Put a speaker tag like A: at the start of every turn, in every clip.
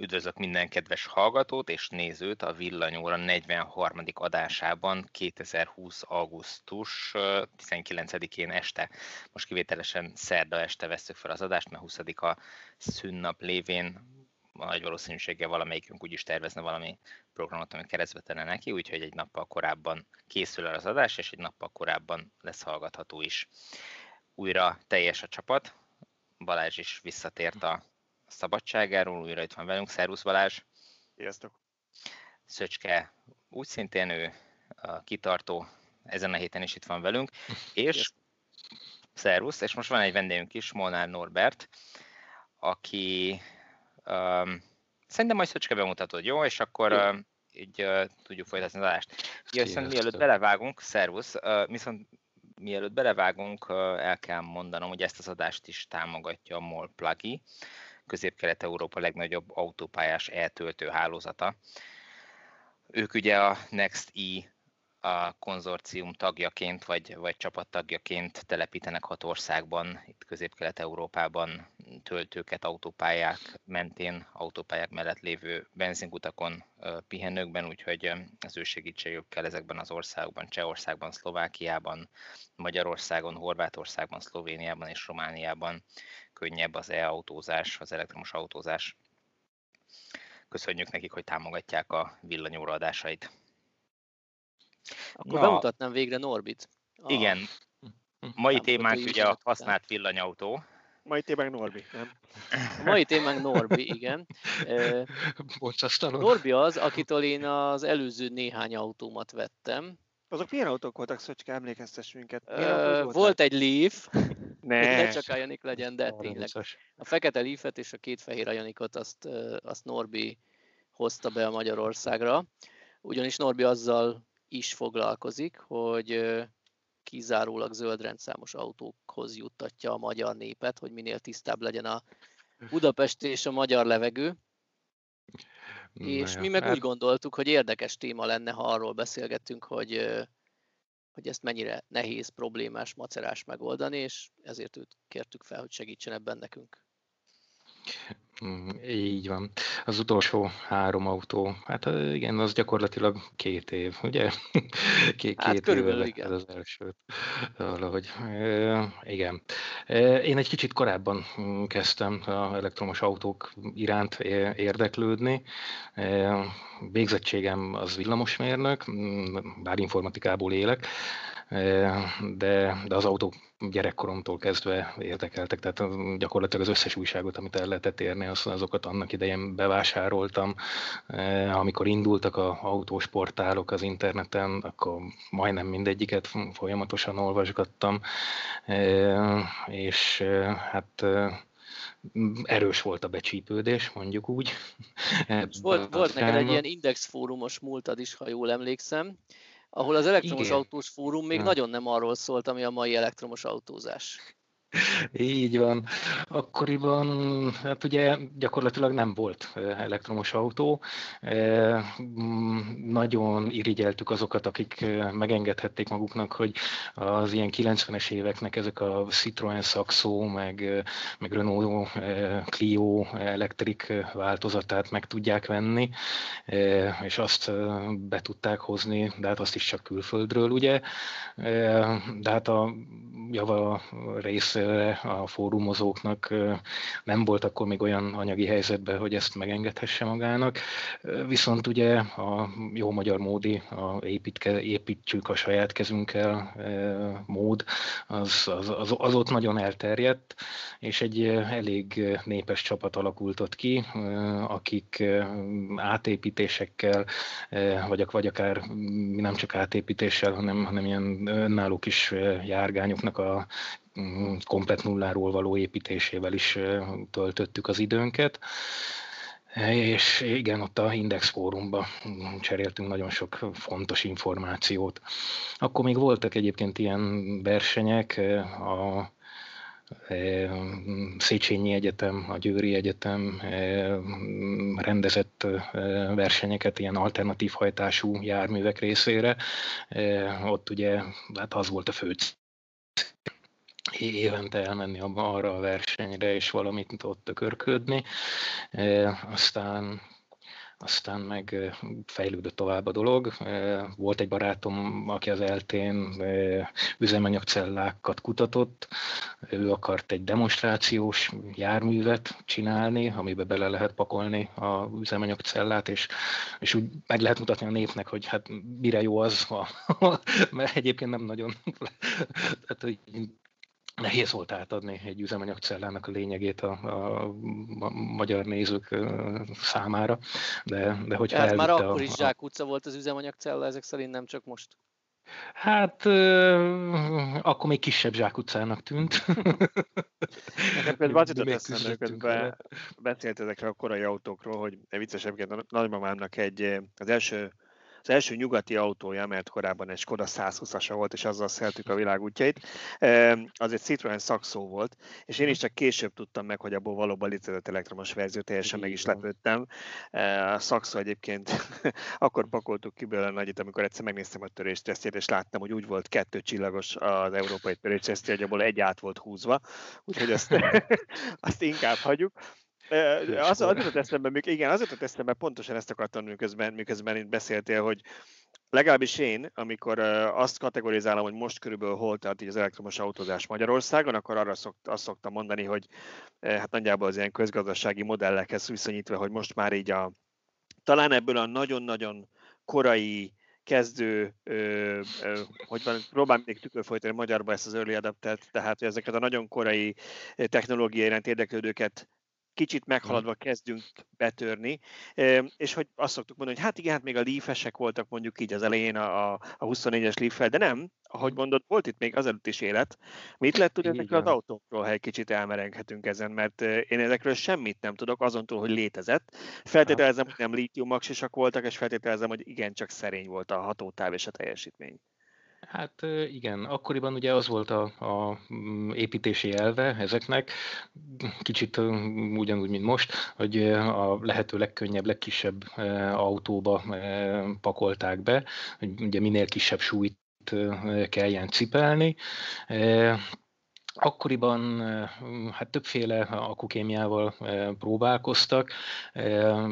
A: Üdvözlök minden kedves hallgatót és nézőt a Villanyóra 43. adásában 2020. augusztus 19-én este. Most kivételesen szerda este veszük fel az adást, mert 20 a szünnap lévén nagy valószínűséggel valamelyikünk úgyis tervezne valami programot, amit keresztbe tenne neki, úgyhogy egy nappal korábban készül el az adás, és egy nappal korábban lesz hallgatható is. Újra teljes a csapat, Balázs is visszatért a szabadságáról, újra itt van velünk. Szervusz Balázs!
B: Sziasztok!
A: Szöcske úgy szintén ő a kitartó, ezen a héten is itt van velünk, és szervusz, és most van egy vendégünk is, Molnár Norbert, aki um, szerintem majd Szöcske bemutatod, jó? És akkor jó. Így uh, tudjuk folytatni az adást. Ja, viszont mielőtt belevágunk, szervusz, uh, viszont mielőtt belevágunk, uh, el kell mondanom, hogy ezt az adást is támogatja a MOL Pluggy, Közép-Kelet-Európa legnagyobb autópályás eltöltő hálózata. Ők ugye a Next E a konzorcium tagjaként vagy, vagy csapattagjaként telepítenek hat országban, itt Közép-Kelet-Európában töltőket autópályák mentén, autópályák mellett lévő benzinkutakon, pihenőkben, úgyhogy az ő segítségükkel ezekben az országokban, Csehországban, Szlovákiában, Magyarországon, Horvátországban, Szlovéniában és Romániában könnyebb az e-autózás, az elektromos autózás. Köszönjük nekik, hogy támogatják a villanyóra adásait.
C: Akkor Na, bemutatnám végre Norbit.
A: A... Igen. Mai témánk ugye a használt villanyautó.
B: Mai témánk Norbi, nem?
C: A mai témánk Norbi, igen.
D: Bocsasztalom.
C: Norbi az, akitől én az előző néhány autómat vettem.
B: Azok milyen autók voltak, Szöcske, emlékeztes minket?
C: Uh, volt egy Leaf, ne, ne csak Ajanik legyen, de tényleg. A fekete Leafet és a két fehér Ajanikot azt, azt Norbi hozta be a Magyarországra, ugyanis Norbi azzal is foglalkozik, hogy kizárólag zöld rendszámos autókhoz juttatja a magyar népet, hogy minél tisztább legyen a Budapest és a magyar levegő. És mi meg hát... úgy gondoltuk, hogy érdekes téma lenne, ha arról beszélgettünk, hogy, hogy ezt mennyire nehéz, problémás, macerás megoldani, és ezért őt kértük fel, hogy segítsen ebben nekünk.
D: Mm, így van. Az utolsó három autó, hát igen, az gyakorlatilag két év, ugye?
C: Két, hát két éve igen.
D: az elsőt. Valahogy. E, igen. E, én egy kicsit korábban kezdtem az elektromos autók iránt érdeklődni. E, végzettségem az villamosmérnök, bár informatikából élek, de, de az autók gyerekkoromtól kezdve érdekeltek, tehát gyakorlatilag az összes újságot, amit el lehetett érni, az, azokat annak idején bevásároltam. Amikor indultak a autós portálok az interneten, akkor majdnem mindegyiket folyamatosan olvasgattam, és hát erős volt a becsípődés, mondjuk úgy.
C: Volt, volt neked egy ilyen indexfórumos múltad is, ha jól emlékszem, ahol az elektromos Igen. autós fórum még ha. nagyon nem arról szólt, ami a mai elektromos autózás.
D: Így van. Akkoriban, hát ugye gyakorlatilag nem volt elektromos autó. Nagyon irigyeltük azokat, akik megengedhették maguknak, hogy az ilyen 90-es éveknek ezek a Citroen Saxo, meg, meg Renault Clio elektrik változatát meg tudják venni, és azt be tudták hozni, de hát azt is csak külföldről, ugye. De hát a java rész a fórumozóknak nem volt akkor még olyan anyagi helyzetben, hogy ezt megengedhesse magának. Viszont ugye a jó magyar módi, a építke, építjük a saját kezünkkel mód, az, az, az, az ott nagyon elterjedt, és egy elég népes csapat alakult ki, akik átépítésekkel, vagy, vagy akár nem csak átépítéssel, hanem, hanem ilyen önálló kis járgányoknak a komplet nulláról való építésével is töltöttük az időnket. És igen, ott a Index fórumban cseréltünk nagyon sok fontos információt. Akkor még voltak egyébként ilyen versenyek, a Széchenyi Egyetem, a Győri Egyetem rendezett versenyeket ilyen alternatív hajtású járművek részére. Ott ugye hát az volt a fő évente elmenni abba, arra a versenyre, és valamit ott tökörködni. Aztán aztán meg fejlődött tovább a dolog. Volt egy barátom, aki az eltén üzemanyagcellákat kutatott, ő akart egy demonstrációs járművet csinálni, amiben bele lehet pakolni a üzemanyagcellát, és, és úgy meg lehet mutatni a népnek, hogy hát mire jó az, mert egyébként nem nagyon, tehát, hogy nehéz volt átadni egy üzemanyagcellának a lényegét a, a, a magyar nézők számára, de, de hogy
C: Tehát már akkor a, is Zsák utca volt az üzemanyagcella, ezek szerint nem csak most?
D: Hát akkor még kisebb zsákutcának tűnt.
B: Nekem például az jutott eszembe, közben beszélt ezekről a korai autókról, hogy viccesebként nagymamámnak egy, az első az első nyugati autója, mert korábban egy Skoda 120-asa volt, és azzal szeltük a világ útjait, az egy Citroen Saxo volt, és én is csak később tudtam meg, hogy abból valóban létezett elektromos verzió, teljesen meg is lepődtem. A Saxo egyébként akkor pakoltuk ki belőle nagyit, amikor egyszer megnéztem a töréstesztjét, és láttam, hogy úgy volt kettő csillagos az európai töréstesztje, hogy abból egy át volt húzva, úgyhogy azt, azt inkább hagyjuk. Az, az jutott eszembe, igen, az jutott eszembe, pontosan ezt akartam, miközben, miközben itt beszéltél, hogy legalábbis én, amikor azt kategorizálom, hogy most körülbelül hol tart így az elektromos autózás Magyarországon, akkor arra szokt, azt szoktam mondani, hogy hát nagyjából az ilyen közgazdasági modellekhez viszonyítva, hogy most már így a talán ebből a nagyon-nagyon korai kezdő, ö, ö, hogy van, próbálom még tükörfolytani magyarba ezt az early adaptet, tehát hogy ezeket a nagyon korai technológiai iránt érdeklődőket kicsit meghaladva kezdünk betörni, és hogy azt szoktuk mondani, hogy hát igen, hát még a leafesek voltak mondjuk így az elején a, a 24-es leaf de nem, ahogy mondod, volt itt még azelőtt is élet. Mit lehet tudni ezekről az autókról, ha egy kicsit elmerenghetünk ezen, mert én ezekről semmit nem tudok, azon túl, hogy létezett. Feltételezem, hogy nem lítiumaksisak voltak, és feltételezem, hogy igen, csak szerény volt a hatótáv és a teljesítmény.
D: Hát igen, akkoriban ugye az volt a, a mm, építési elve ezeknek, kicsit ugyanúgy, mint most, hogy a lehető legkönnyebb, legkisebb autóba pakolták be, hogy ugye minél kisebb súlyt kelljen cipelni. Akkoriban hát többféle akukémiával próbálkoztak.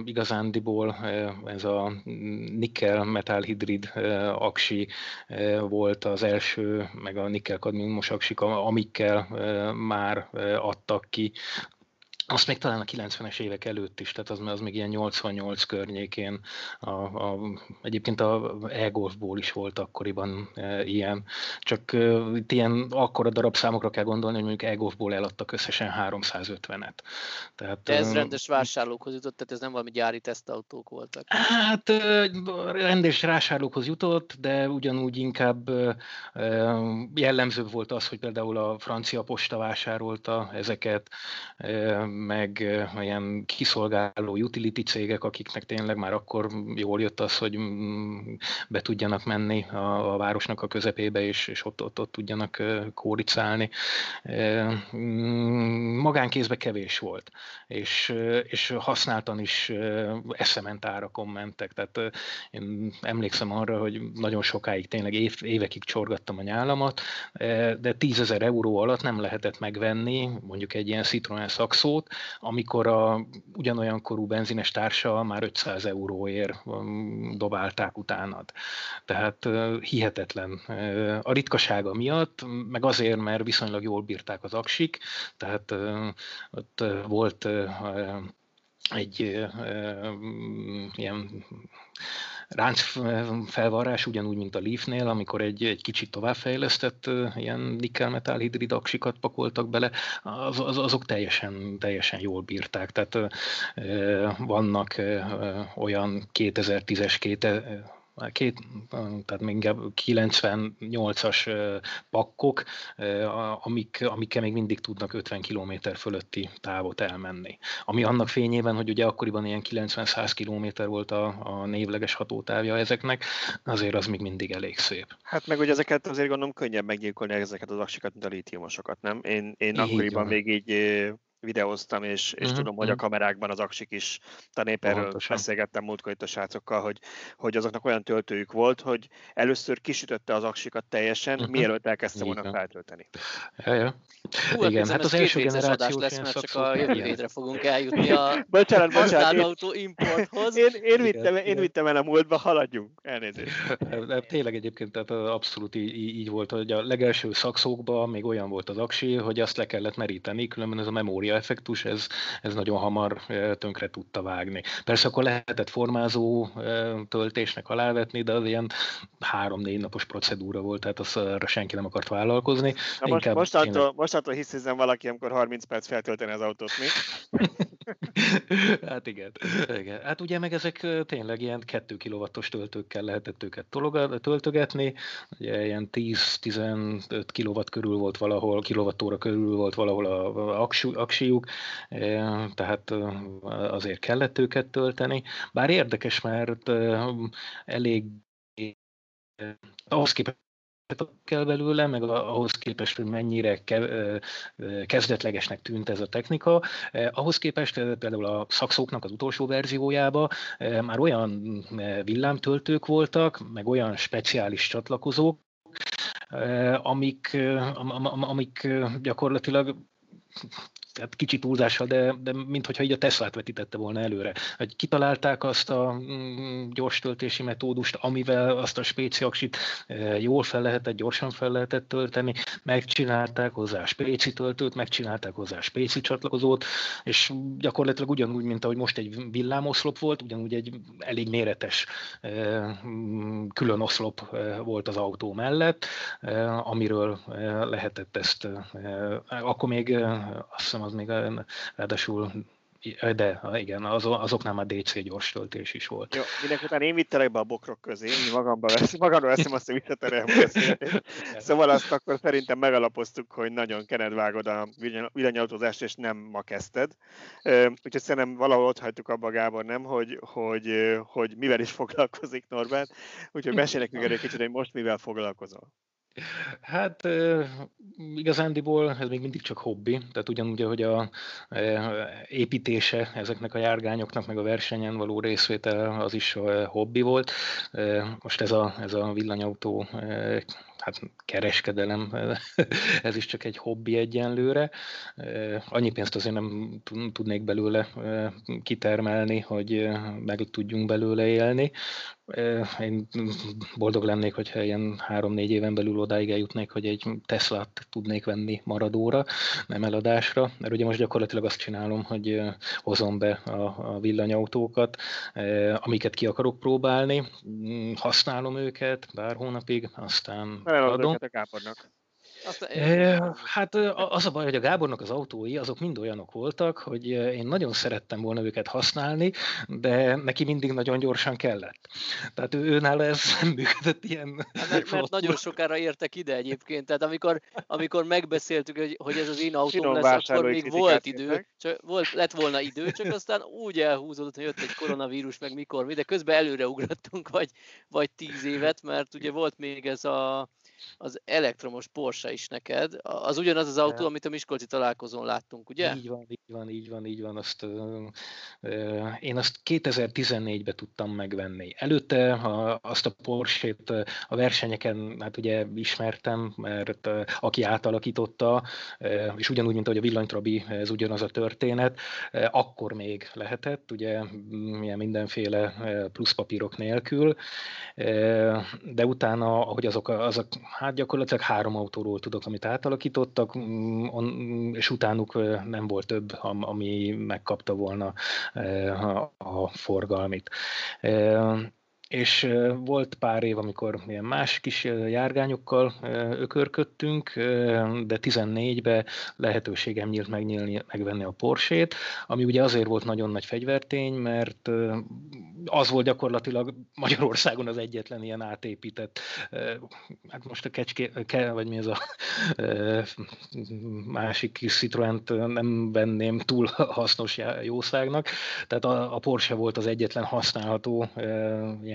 D: Igazándiból ez a nikkel metálhidrid aksi volt az első, meg a nikkel kadmiumos aksik, amikkel már adtak ki azt még talán a 90-es évek előtt is, tehát az, az még ilyen 88 környékén, a, a, egyébként a e-golfból is volt akkoriban e, ilyen, csak e, itt ilyen akkora darabszámokra kell gondolni, hogy mondjuk e-golfból eladtak összesen 350-et.
C: Tehát, De ez rendes vásárlókhoz jutott, tehát ez nem valami gyári tesztautók voltak?
D: Hát rendes vásárlókhoz jutott, de ugyanúgy inkább jellemzőbb volt az, hogy például a francia posta vásárolta ezeket, meg olyan kiszolgáló utility cégek, akiknek tényleg már akkor jól jött az, hogy mm, be tudjanak menni a, a városnak a közepébe, és, és ott, ott, ott tudjanak kóricálni. Mm, magánkézbe kevés volt, és, és használtan is eszement árakon mentek. Tehát én emlékszem arra, hogy nagyon sokáig, tényleg év, évekig csorgattam a nyálamat, de 10 ezer euró alatt nem lehetett megvenni mondjuk egy ilyen Citroen Saxót, amikor a ugyanolyan korú benzines társa már 500 euróért um, dobálták utánad. Tehát hihetetlen. A ritkasága miatt, meg azért, mert viszonylag jól bírták az aksik, tehát ott volt egy ilyen ránc felvarrás, ugyanúgy, mint a Leafnél, amikor egy, egy kicsit továbbfejlesztett ilyen nikkel-metál hidridaksikat pakoltak bele, az, az, azok teljesen, teljesen jól bírták. Tehát vannak olyan 2010-es, két, tehát még inkább 98-as pakkok, amik, amikkel még mindig tudnak 50 km fölötti távot elmenni. Ami annak fényében, hogy ugye akkoriban ilyen 90-100 km volt a, a névleges hatótávja ezeknek, azért az még mindig elég szép.
B: Hát meg hogy ezeket azért gondolom könnyebb meggyilkolni ezeket az aksikat, mint a lítiumosokat, nem? Én, én akkoriban még így videóztam, és, és uh-huh. tudom, hogy a mhm. kamerákban az aksik is, talán épp erről Pontosan. beszélgettem múltkor itt a srácokkal, hogy, hogy azoknak olyan töltőjük volt, hogy először kisütötte az aksikat teljesen, uh-huh. mielőtt elkezdte volna feltölteni.
D: Ja, ja. Hú, Igen, hát az első generációs
C: lesz, mert csak a jövő hétre fogunk eljutni a
B: bocsánat, bocsánat,
C: autó importhoz.
B: Én, én, vittem, én vittem el a múltba, haladjunk, elnézést.
D: Tényleg egyébként tehát abszolút így, így volt, hogy a legelső szakszókban még olyan volt az aksi, hogy azt le kellett meríteni, különben ez a memória effektus, ez, ez nagyon hamar tönkre tudta vágni. Persze akkor lehetett formázó töltésnek alávetni, de az ilyen három-négy napos procedúra volt, tehát azt arra senki nem akart vállalkozni.
B: Na most, mostantól, kéne... mostantól hiszem valaki, amikor 30 perc feltölteni az autót, mi?
D: hát igen. igen. Hát ugye meg ezek tényleg ilyen 2 kW-os töltőkkel lehetett őket töltögetni, ugye ilyen 10-15 kW körül volt valahol, kilowattóra körül volt valahol a aksijuk, tehát azért kellett őket tölteni. Bár érdekes, mert elég ahhoz képest kell belőle, meg ahhoz képest, hogy mennyire kezdetlegesnek tűnt ez a technika. Ahhoz képest például a szakszóknak az utolsó verziójába már olyan villámtöltők voltak, meg olyan speciális csatlakozók, amik, amik gyakorlatilag tehát kicsit túlzással, de, de mintha így a Teslát vetítette volna előre. Hogy kitalálták azt a mm, gyors töltési metódust, amivel azt a spéciaksit e, jól fel lehetett, gyorsan fel lehetett tölteni, megcsinálták hozzá spéci töltőt, megcsinálták hozzá spéci csatlakozót, és gyakorlatilag ugyanúgy, mint ahogy most egy villámoszlop volt, ugyanúgy egy elég méretes e, mm, külön oszlop e, volt az autó mellett, amiről lehetett ezt, akkor még azt hiszem az még ráadásul de igen, az, azoknál már DC gyors töltés is volt.
B: Jó, minek után én vittelek be a bokrok közé, én magamba veszem, magamra veszem azt, hogy visszaterelem beszélni. Szóval azt akkor szerintem megalapoztuk, hogy nagyon kenedvágod a villanyautózást, és nem ma kezdted. Úgyhogy szerintem valahol ott hagytuk abba Gábor, nem, hogy, hogy, hogy mivel is foglalkozik Norbert. Úgyhogy mesélj nekünk egy kicsit, hogy most mivel foglalkozol.
D: Hát igazándiból ez még mindig csak hobbi, tehát ugyanúgy, hogy a építése ezeknek a járgányoknak, meg a versenyen való részvétel az is hobbi volt. Most ez a, ez a villanyautó hát kereskedelem, ez is csak egy hobbi egyenlőre. Annyi pénzt azért nem tudnék belőle kitermelni, hogy meg tudjunk belőle élni. Én boldog lennék, hogyha ilyen három-négy éven belül odáig eljutnék, hogy egy Teslát tudnék venni maradóra, nem eladásra. Mert ugye most gyakorlatilag azt csinálom, hogy hozom be a, villanyautókat, amiket ki akarok próbálni, használom őket pár hónapig, aztán
B: adom. a Gábornak.
D: Hát az a baj, hogy a Gábornak az autói azok mind olyanok voltak, hogy én nagyon szerettem volna őket használni, de neki mindig nagyon gyorsan kellett. Tehát ő, őnála ez nem működött ilyen.
C: Hát mert, mert nagyon sokára értek ide egyébként, tehát amikor, amikor megbeszéltük, hogy, hogy ez az én autóm lesz, akkor még volt idő, csak volt, lett volna idő, csak aztán úgy elhúzódott, hogy jött egy koronavírus, meg mikor mi, de közben előre ugrottunk, vagy, vagy tíz évet, mert ugye volt még ez a az elektromos Porsche is neked. Az ugyanaz az autó, amit a Miskolci találkozón láttunk, ugye?
D: Így van, így van, így van, így van. Azt, én azt 2014-ben tudtam megvenni. Előtte azt a Porsche-t a versenyeken hát ugye ismertem, mert aki átalakította, és ugyanúgy, mint ahogy a villanytrabi, ez ugyanaz a történet, akkor még lehetett, ugye mindenféle pluszpapírok nélkül, de utána, ahogy azok, azok hát gyakorlatilag három autóról tudok, amit átalakítottak, mm, és utánuk nem volt több, ami megkapta volna a forgalmit. És volt pár év, amikor ilyen más kis járgányokkal ökörködtünk, de 14-ben lehetőségem nyílt megnyílni, megvenni a Porsét, ami ugye azért volt nagyon nagy fegyvertény, mert az volt gyakorlatilag Magyarországon az egyetlen ilyen átépített, hát most a kecské, vagy mi ez a másik kis citroen nem venném túl hasznos jószágnak, tehát a, a Porsche volt az egyetlen használható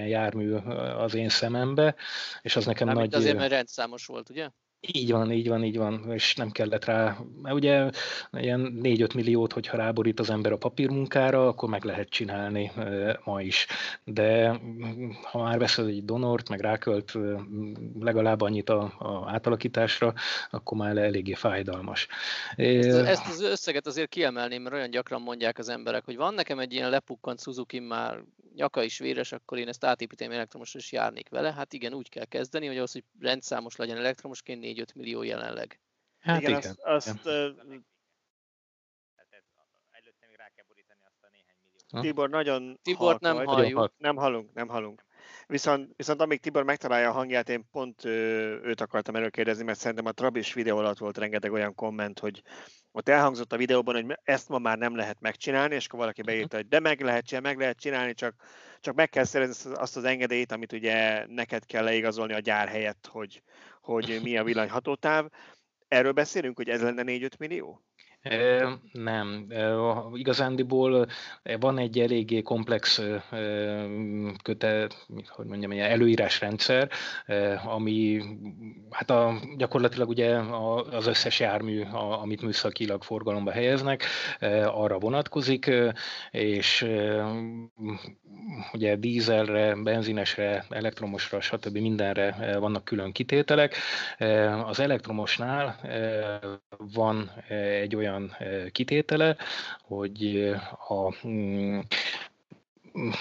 D: ilyen jármű az én szemembe, és az nekem
C: Mármint
D: nagy...
C: azért, mert rendszámos volt, ugye?
D: Így van, így van, így van, és nem kellett rá, mert ugye ilyen 4-5 milliót, hogyha ráborít az ember a papírmunkára, akkor meg lehet csinálni ma is. De ha már veszed egy donort, meg rákölt legalább annyit a, a átalakításra, akkor már eléggé fájdalmas.
C: Ezt, ezt az összeget azért kiemelném, mert olyan gyakran mondják az emberek, hogy van nekem egy ilyen lepukkant Suzuki már nyaka is véres, akkor én ezt átépíteném elektromosra, és járnék vele. Hát igen, úgy kell kezdeni, hogy ahhoz, hogy rendszámos legyen elektromosként 4-5 millió jelenleg.
B: Hát igen, igen. azt, azt Tibor nagyon
C: Tibor nem halljuk.
B: Nem hallunk, nem hallunk. Viszont, viszont amíg Tibor megtalálja a hangját, én pont őt akartam erről kérdezni, mert szerintem a Trabis videó alatt volt rengeteg olyan komment, hogy ott elhangzott a videóban, hogy ezt ma már nem lehet megcsinálni, és akkor valaki mhm. beírta, hogy de meg lehet csinálni, meg lehet csinálni, csak, csak meg kell szerezni azt az engedélyt, amit ugye neked kell leigazolni a gyár helyett, hogy, hogy mi a villanyhatótáv. Erről beszélünk, hogy ez lenne 4-5 millió?
D: Nem. Igazándiból van egy eléggé komplex köte, hogy mondjam, előírásrendszer, ami hát a, gyakorlatilag ugye az összes jármű, amit műszakilag forgalomba helyeznek, arra vonatkozik, és ugye dízelre, benzinesre, elektromosra, stb. mindenre vannak külön kitételek. Az elektromosnál van egy olyan olyan kitétele, hogy a mm,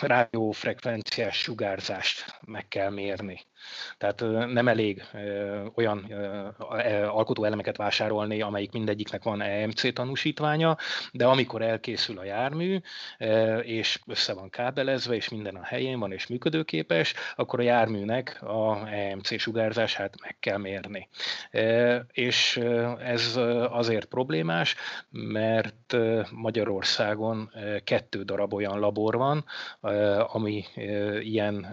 D: rádiófrekvenciás sugárzást meg kell mérni. Tehát nem elég olyan alkotóelemeket vásárolni, amelyik mindegyiknek van EMC tanúsítványa, de amikor elkészül a jármű, és össze van kábelezve, és minden a helyén van, és működőképes, akkor a járműnek a EMC sugárzását meg kell mérni. És ez azért problémás, mert Magyarországon kettő darab olyan labor van, ami ilyen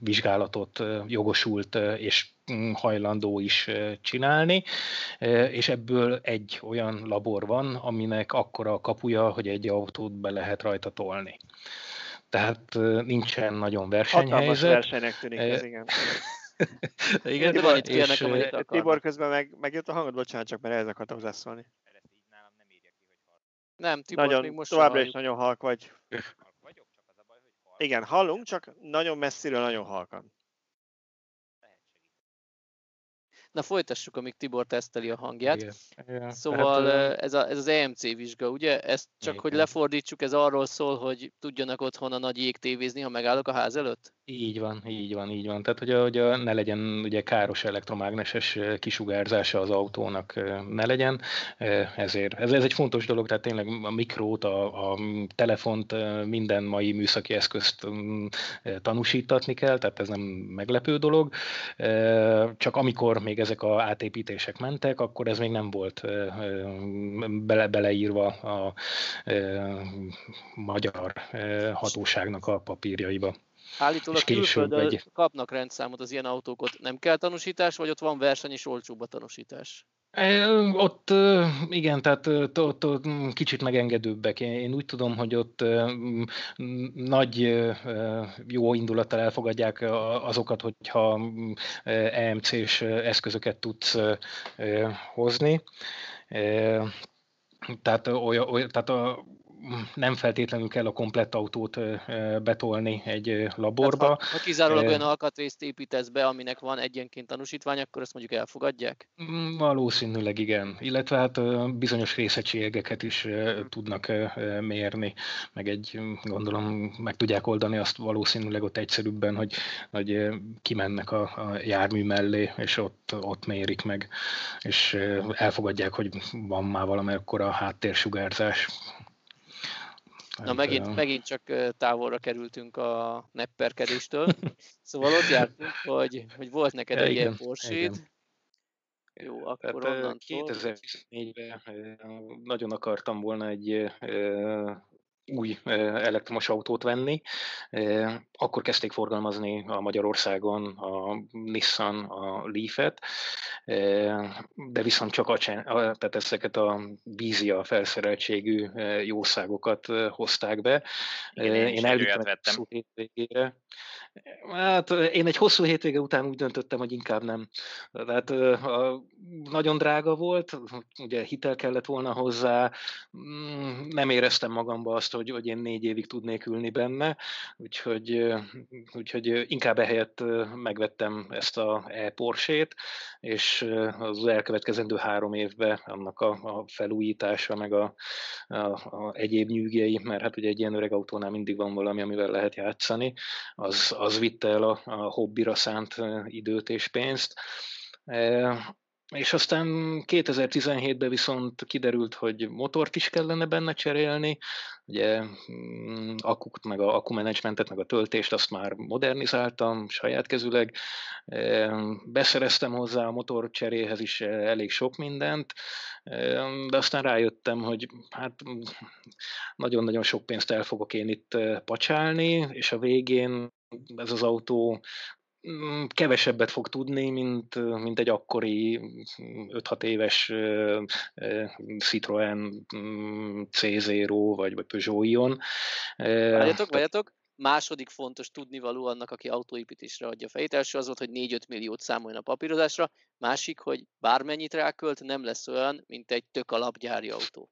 D: vizsgálatot jogosult és mm, hajlandó is csinálni, és ebből egy olyan labor van, aminek akkora a kapuja, hogy egy autót be lehet rajta tolni. Tehát nincsen nagyon versenyhelyzet. Hatalmas
B: versenynek tűnik ez, igen. igen, Tibor, kérnek, és, Tibor közben meg, megjött a hangod, bocsánat, csak mert ehhez akartam hozzászólni.
C: Nem, Tibor,
B: nagyon,
C: még most
B: Továbbra is nagyon halk vagy. Igen, hallunk, csak nagyon messziről, nagyon halkan.
C: Na folytassuk, amíg Tibor teszteli a hangját. Igen. Igen. Szóval hát, ez, a, ez az EMC vizsga, ugye? Ezt csak, Igen. hogy lefordítsuk, ez arról szól, hogy tudjanak otthon a nagy jégtévézni, ha megállok a ház előtt?
D: Így van, így van, így van. Tehát, hogy, a, hogy a, ne legyen ugye káros elektromágneses kisugárzása az autónak ne legyen, ezért. Ez, ez egy fontos dolog, tehát tényleg a mikrót, a, a telefont, minden mai műszaki eszközt tanúsítatni kell, tehát ez nem meglepő dolog. Csak amikor még ezek a átépítések mentek, akkor ez még nem volt bele, beleírva a magyar hatóságnak a papírjaiba.
C: Állítólag külföldön egy... kapnak rendszámot az ilyen autókot. Nem kell tanúsítás, vagy ott van verseny és olcsóbb a tanúsítás?
D: Ott igen, tehát ott, ott kicsit megengedőbbek. Én úgy tudom, hogy ott nagy jó indulattal elfogadják azokat, hogyha EMC-s eszközöket tudsz hozni. Tehát, olyan, olyan, tehát a, nem feltétlenül kell a komplett autót betolni egy laborba. Ha,
C: ha kizárólag olyan alkatrészt építesz be, aminek van egyenként tanúsítvány, akkor ezt mondjuk elfogadják?
D: Mm, valószínűleg igen. Illetve hát bizonyos részegységeket is tudnak mérni, meg egy, gondolom, meg tudják oldani azt valószínűleg ott egyszerűbben, hogy, hogy kimennek a, a jármű mellé, és ott, ott mérik meg, és elfogadják, hogy van már valamelyekkor a háttérsugárzás.
C: Na megint, megint csak távolra kerültünk a nepperkedéstől. szóval ott jártunk, hogy, hogy volt neked egy ilyen Porsche-d. Jó, akkor hát, onnantól...
D: 2014-ben nagyon akartam volna egy új elektromos autót venni. Akkor kezdték forgalmazni a Magyarországon a Nissan a Leaf-et, de viszont csak a, tehát ezeket a vízia felszereltségű jószágokat hozták be.
A: Igen, én, én elvittem
D: hétvégére. Hát én egy hosszú hétvége után úgy döntöttem, hogy inkább nem. Tehát nagyon drága volt, ugye hitel kellett volna hozzá, mm, nem éreztem magamba azt, hogy, hogy én négy évig tudnék ülni benne, úgyhogy, úgyhogy inkább ehelyett megvettem ezt a e-Porsét, és az elkövetkezendő három évben annak a, a felújítása, meg a, a, a egyéb nyűgjei, mert hát ugye egy ilyen öreg autónál mindig van valami, amivel lehet játszani, az, az vitte el a, a hobbira szánt időt és pénzt. És aztán 2017-ben viszont kiderült, hogy motort is kellene benne cserélni, ugye mm, akut, meg a akkumanagementet, meg a töltést azt már modernizáltam saját kezüleg, beszereztem hozzá a motor cseréhez is elég sok mindent, de aztán rájöttem, hogy hát nagyon-nagyon sok pénzt el fogok én itt pacsálni, és a végén ez az autó Mm, kevesebbet fog tudni, mint, mint egy akkori 5-6 éves Citroen mm, C0 vagy, vagy Peugeot Ion.
C: Várjatok, várjatok, második fontos tudnivaló annak, aki autóépítésre adja fejét. Első az volt, hogy 4-5 milliót számoljon a papírozásra, másik, hogy bármennyit rákölt, nem lesz olyan, mint egy tök alapgyári autó.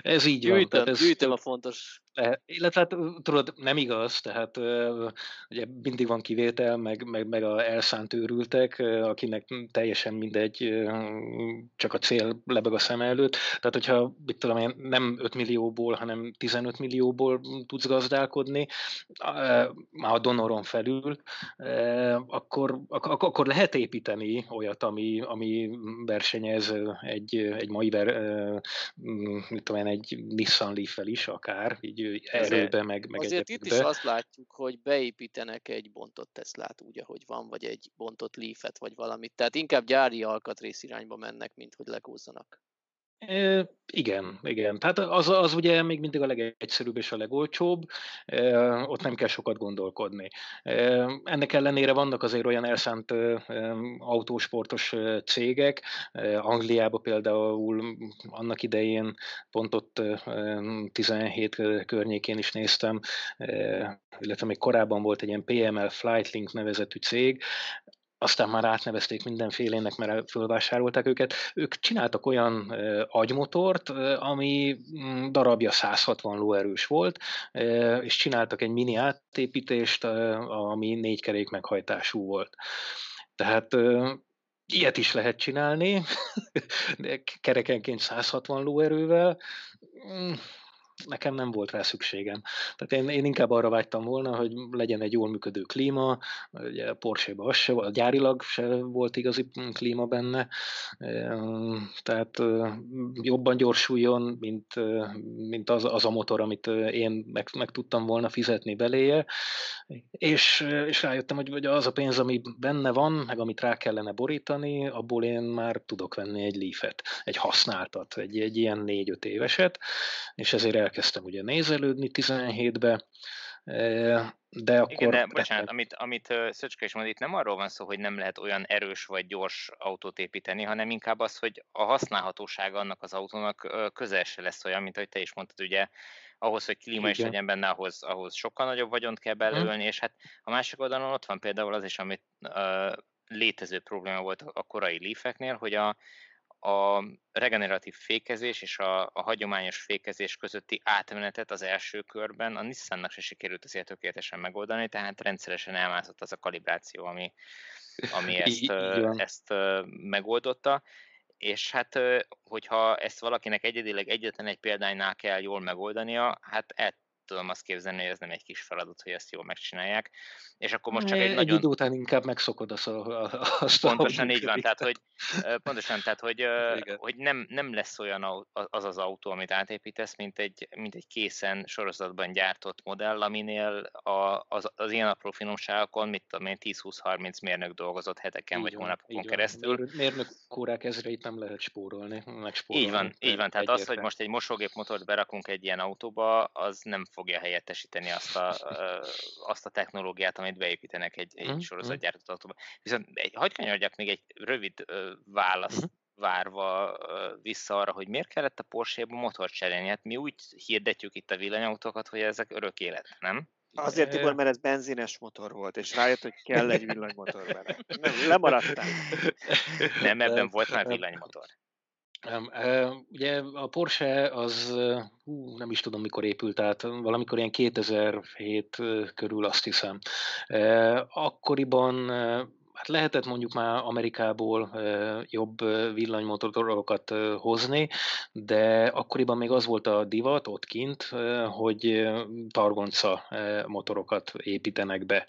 D: Ez így
C: gyűjtöm,
D: van. Ez,
C: gyűjtöm a fontos
D: illetve hát tudod, nem igaz, tehát ugye mindig van kivétel, meg, meg, meg a elszánt őrültek, akinek teljesen mindegy, csak a cél lebeg a szem előtt. Tehát, hogyha mit tudom én, nem 5 millióból, hanem 15 millióból tudsz gazdálkodni, már a donoron felül, akkor, akkor lehet építeni olyat, ami, ami versenyez egy, egy mai ver, mit tudom én, egy Nissan leaf is akár, így erőbe, meg, meg
C: Azért itt is azt látjuk, hogy beépítenek egy bontott Teslát úgy, ahogy van, vagy egy bontott Leafet, vagy valamit. Tehát inkább gyári alkatrész irányba mennek, mint hogy legózzanak.
D: E, igen, igen. Tehát az, az ugye még mindig a legegyszerűbb és a legolcsóbb, e, ott nem kell sokat gondolkodni. E, ennek ellenére vannak azért olyan elszánt e, autósportos cégek, e, Angliában például annak idején pont ott e, 17 környékén is néztem, e, illetve még korábban volt egy ilyen PML Flightlink nevezetű cég, aztán már átnevezték mindenfélének, mert fölvásárolták őket. Ők csináltak olyan agymotort, ami mm, darabja 160 lóerős volt, és csináltak egy mini átépítést, ami négy kerék meghajtású volt. Tehát ilyet is lehet csinálni, kerekenként 160 lóerővel mm, nekem nem volt rá szükségem. Tehát én, én inkább arra vágytam volna, hogy legyen egy jól működő klíma, ugye a Porsche-ban az se, a gyárilag se volt igazi klíma benne, tehát jobban gyorsuljon, mint, mint az, az a motor, amit én meg, meg tudtam volna fizetni beléje, és, és rájöttem, hogy, hogy az a pénz, ami benne van, meg amit rá kellene borítani, abból én már tudok venni egy Leaf-et, egy használtat, egy, egy ilyen négy-öt éveset, és ezért elkezdtem ugye nézelődni 17-be, de akkor... Igen, de
A: bocsánat, amit, amit Szöcske is mond, itt nem arról van szó, hogy nem lehet olyan erős vagy gyors autót építeni, hanem inkább az, hogy a használhatósága annak az autónak közel se lesz olyan, mint ahogy te is mondtad, ugye ahhoz, hogy klíma is legyen benne, ahhoz, ahhoz sokkal nagyobb vagyont kell belőlni, hmm. és hát a másik oldalon ott van például az is, amit uh, létező probléma volt a korai leafeknél, hogy a, a regeneratív fékezés és a, a hagyományos fékezés közötti átmenetet az első körben a Nissannak se sikerült azért tökéletesen megoldani, tehát rendszeresen elmászott az a kalibráció, ami, ami ezt, ezt megoldotta. És hát, hogyha ezt valakinek egyedileg egyetlen egy példánynál kell jól megoldania, hát tudom azt képzelni, hogy ez nem egy kis feladat, hogy ezt jól megcsinálják. És akkor most csak egy, egy nagyon...
D: idő után inkább megszokod azt a, azt
A: Pontosan így van, tehát hogy, pontosan, tehát hogy, hogy nem, nem lesz olyan az az autó, amit átépítesz, mint egy, mint egy készen sorozatban gyártott modell, aminél a, az, az ilyen apró finomságokon, mit tudom én, 10-20-30 mérnök dolgozott heteken így vagy van, hónapokon keresztül.
D: Mérnök órák ezreit nem lehet spórolni,
A: megspórolni. Így van, így van. Tehát az, hogy most egy mosógép motort berakunk egy ilyen autóba, az nem fogja helyettesíteni azt a, azt a technológiát, amit beépítenek egy, egy mm. sorozatgyártott autóba. Viszont egy, hagyd kanyarodjak még egy rövid választ mm várva vissza arra, hogy miért kellett a Porsche-ba motort cserélni. Hát mi úgy hirdetjük itt a villanyautókat, hogy ezek örök élet, nem?
B: Azért, Tibor, mert ez benzines motor volt, és rájött, hogy kell egy villanymotor bele. Nem, lemaradtál.
A: Nem, ebben volt már villanymotor.
D: Nem, ugye a Porsche az, hú, nem is tudom mikor épült át, valamikor ilyen 2007 körül azt hiszem. Akkoriban hát lehetett mondjuk már Amerikából jobb villanymotorokat hozni, de akkoriban még az volt a divat ott kint, hogy targonca motorokat építenek be.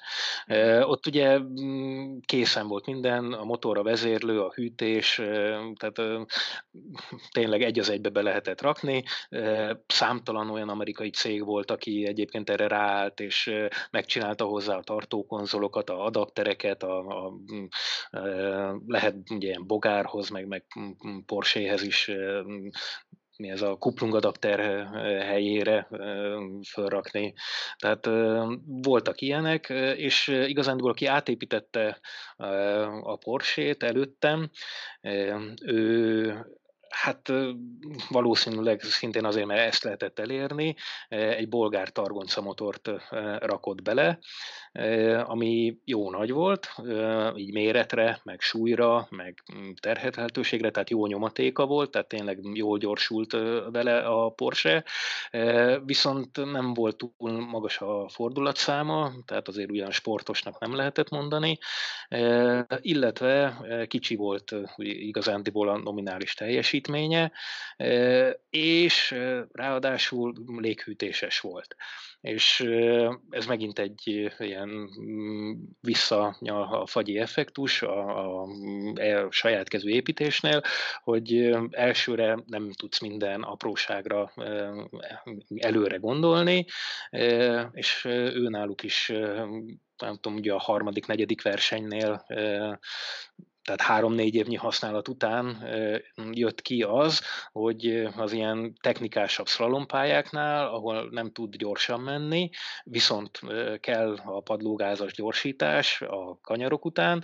D: Ott ugye mm, készen volt minden, a motor, a vezérlő, a hűtés, tehát tényleg egy az egybe be lehetett rakni. Számtalan olyan amerikai cég volt, aki egyébként erre ráállt, és megcsinálta hozzá a tartókonzolokat, a adaptereket, a, a lehet ugye ilyen bogárhoz, meg, meg Porséhez is mi ez a kuplungadapter helyére felrakni. Tehát voltak ilyenek, és igazán aki átépítette a Porsét előttem, ő Hát valószínűleg szintén azért, mert ezt lehetett elérni, egy bolgár targonca motort rakott bele, ami jó nagy volt, így méretre, meg súlyra, meg mm, terhethetőségre, tehát jó nyomatéka volt, tehát tényleg jól gyorsult vele a Porsche, viszont nem volt túl magas a fordulatszáma, tehát azért ugyan sportosnak nem lehetett mondani, illetve kicsi volt igazándiból a nominális teljesítménye, és ráadásul léghűtéses volt. És ez megint egy ilyen mm, vissza a fagyi effektus a, a, a saját kezű építésnél, hogy elsőre nem tudsz minden apróságra előre gondolni, és őnáluk is nem tudom, ugye a harmadik, negyedik versenynél tehát három-négy évnyi használat után jött ki az, hogy az ilyen technikásabb szlalompályáknál, ahol nem tud gyorsan menni, viszont kell a padlógázas gyorsítás a kanyarok után,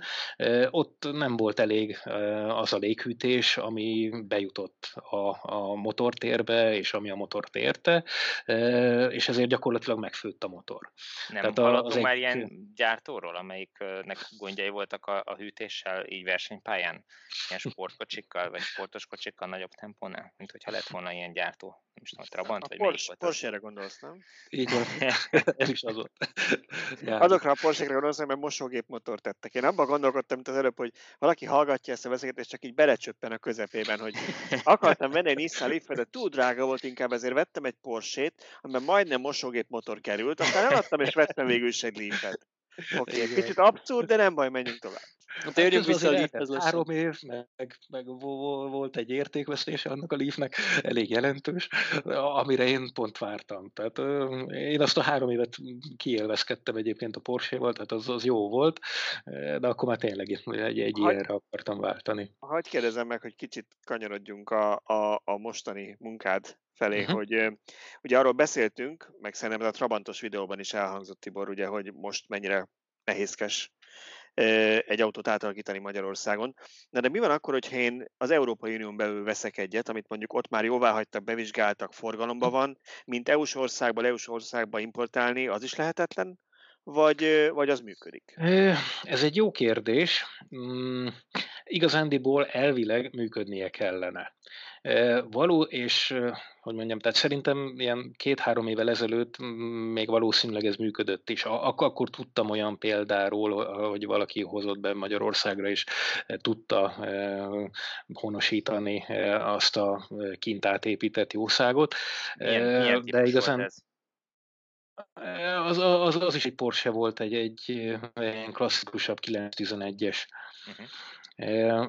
D: ott nem volt elég az a léghűtés, ami bejutott a, a motortérbe, és ami a motort érte, és ezért gyakorlatilag megfőtt a motor.
A: Nem Tehát hallottunk már egy... ilyen gyártóról, amelyiknek gondjai voltak a, a hűtéssel, így versenypályán, ilyen sportkocsikkal, vagy sportos kocsikkal nagyobb tempónál, mint hogyha lett volna ilyen gyártó, nem is tudom, Trabant, vagy
B: Porsche, volt Porsche-re gondolsz, nem?
D: Így van, ez is az volt.
B: Azokra a Porsche-re gondolsz, mert mosógép motor tettek. Én abban gondolkodtam, mint az előbb, hogy valaki hallgatja ezt a beszélgetést, csak így belecsöppen a közepében, hogy akartam venni egy Nissan leaf de túl drága volt, inkább ezért vettem egy Porsche-t, amiben majdnem mosógép motor került, aztán eladtam és vettem végül is egy Leaf-et. Oké, okay, kicsit abszurd, de nem baj, menjünk tovább.
D: Hát Térjünk vissza a Leafhez Három év, meg, meg volt egy értékvesztése annak a Leafnek, elég jelentős, amire én pont vártam. Tehát én azt a három évet kiélvezkedtem egyébként a Porsche-val, tehát az, az jó volt, de akkor már tényleg egy, egy Hagy, ilyenre akartam váltani.
B: Hagyj kérdezem meg, hogy kicsit kanyarodjunk a, a, a mostani munkád felé, uh-huh. hogy ugye arról beszéltünk, meg szerintem a Trabantos videóban is elhangzott Tibor, ugye, hogy most mennyire nehézkes egy autót átalakítani Magyarországon. Na de mi van akkor, hogyha én az Európai Unión belül veszek egyet, amit mondjuk ott már jóvá hagytak, bevizsgáltak, forgalomban van, mint EU-s országba, EU-s országba importálni, az is lehetetlen? Vagy, vagy az működik?
D: Ez egy jó kérdés. Mm, igazándiból elvileg működnie kellene. Való, és hogy mondjam, tehát szerintem ilyen két-három évvel ezelőtt még valószínűleg ez működött is. Ak- akkor tudtam olyan példáról, hogy valaki hozott be Magyarországra, és tudta honosítani azt a kint átépített jószágot.
A: Milyen, milyen De igazán... ez?
D: Az, az, az is egy Porsche volt, egy, egy, egy klasszikusabb 911-es. Uh-huh.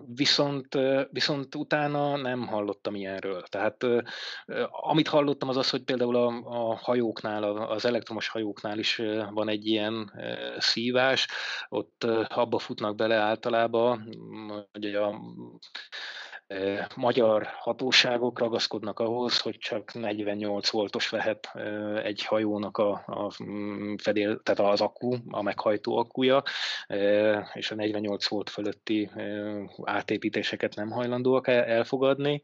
D: Viszont, viszont utána nem hallottam ilyenről. Tehát amit hallottam az az, hogy például a, a hajóknál, az elektromos hajóknál is van egy ilyen szívás, ott abba futnak bele általában, hogy a magyar hatóságok ragaszkodnak ahhoz, hogy csak 48 voltos lehet egy hajónak a, a mm, fedél, tehát az akku, a meghajtó akkuja, és a 48 volt fölötti átépítéseket nem hajlandóak elfogadni.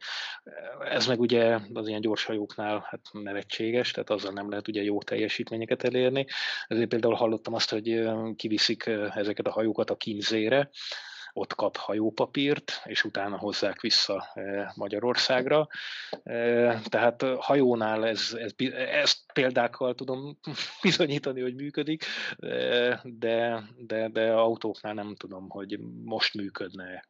D: Ez meg ugye az ilyen gyors hajóknál hát nevetséges, tehát azzal nem lehet ugye jó teljesítményeket elérni. Ezért például hallottam azt, hogy kiviszik ezeket a hajókat a kínzére, ott kap hajópapírt, és utána hozzák vissza e, Magyarországra. E, tehát hajónál ez, ez, ezt példákkal tudom bizonyítani, hogy működik, e, de, de, de autóknál nem tudom, hogy most működne.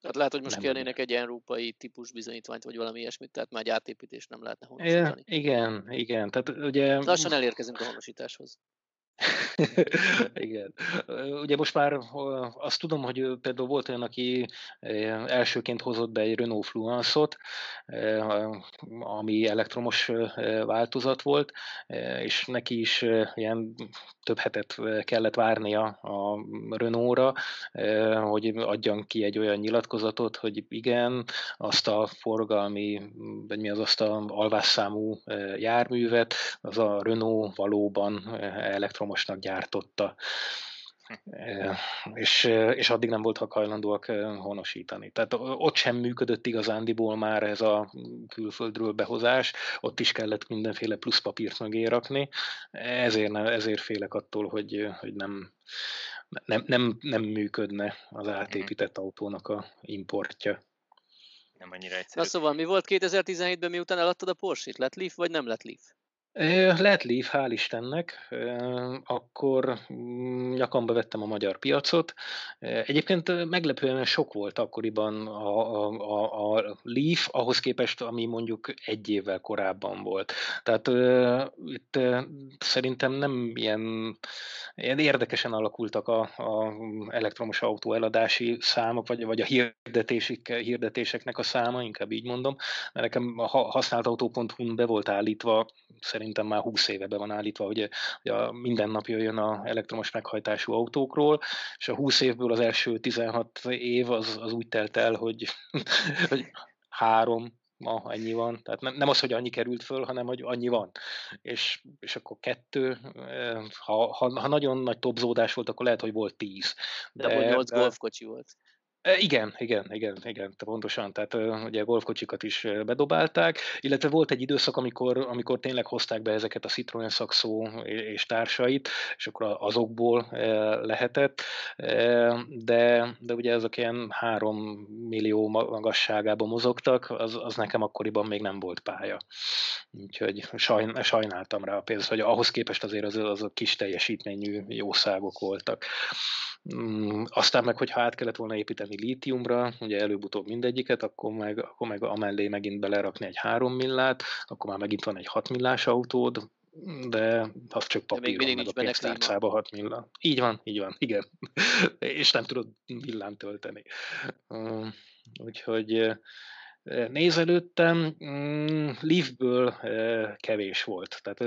C: Tehát lehet, hogy most nem kérnének egy európai típus bizonyítványt, vagy valami ilyesmit, tehát már egy átépítést nem lehetne honosítani.
D: Igen, igen. Tehát ugye...
C: Lassan elérkezünk a honosításhoz.
D: Igen. Ugye most már azt tudom, hogy például volt olyan, aki elsőként hozott be egy Renault Fluence-ot, ami elektromos változat volt, és neki is ilyen több hetet kellett várnia a Renault-ra, hogy adjan ki egy olyan nyilatkozatot, hogy igen, azt a forgalmi, vagy mi az azt a alvásszámú járművet, az a Renault valóban elektromos elektromosnak gyártotta, és, és addig nem voltak hajlandóak honosítani. Tehát ott sem működött igazándiból már ez a külföldről behozás, ott is kellett mindenféle plusz papírt mögé rakni, ezért, nem, ezért félek attól, hogy, hogy nem, nem, nem, nem működne az átépített autónak a importja.
A: Nem annyira egyszerű.
C: Na szóval mi volt 2017-ben, miután eladtad a Porsche-t? Lett Leaf, vagy nem lett Leaf?
D: Lett Leaf, hál' Istennek, akkor mm, nyakamba vettem a magyar piacot. Egyébként meglepően sok volt akkoriban a, a, a Leaf, ahhoz képest, ami mondjuk egy évvel korábban volt. Tehát itt szerintem nem ilyen, ilyen érdekesen alakultak a, a elektromos autó eladási számok, vagy, vagy a hirdetéseknek a száma, inkább így mondom, mert nekem a használt autó.hu-n be volt állítva szerintem már 20 éve be van állítva, hogy, hogy a minden nap jöjjön a elektromos meghajtású autókról, és a 20 évből az első 16 év az, az úgy telt el, hogy, hogy három, ma ennyi van. Tehát nem, nem az, hogy annyi került föl, hanem hogy annyi van. És, és akkor kettő, ha, ha, ha nagyon nagy topzódás volt, akkor lehet, hogy volt tíz.
C: De, de abban nyolc golfkocsi volt.
D: Igen, igen, igen, igen, pontosan. Tehát ugye golfkocsikat is bedobálták, illetve volt egy időszak, amikor, amikor tényleg hozták be ezeket a Citroen Saxo és társait, és akkor azokból lehetett, de, de ugye ezek ilyen három millió magasságában mozogtak, az, az nekem akkoriban még nem volt pálya. Úgyhogy sajn, sajnáltam rá a pénzt, hogy ahhoz képest azért az, az a kis teljesítményű jószágok voltak. Mm, aztán meg, hogyha át kellett volna építeni lítiumra, ugye előbb-utóbb mindegyiket, akkor meg, akkor meg amellé megint belerakni egy 3 millát, akkor már megint van egy 6 millás autód, de az csak papíron, meg a pénztárcába 6 millá. Így van, így van, igen. És nem tudod villám tölteni. Úgyhogy nézelődtem, mm, Leafből kevés volt. Tehát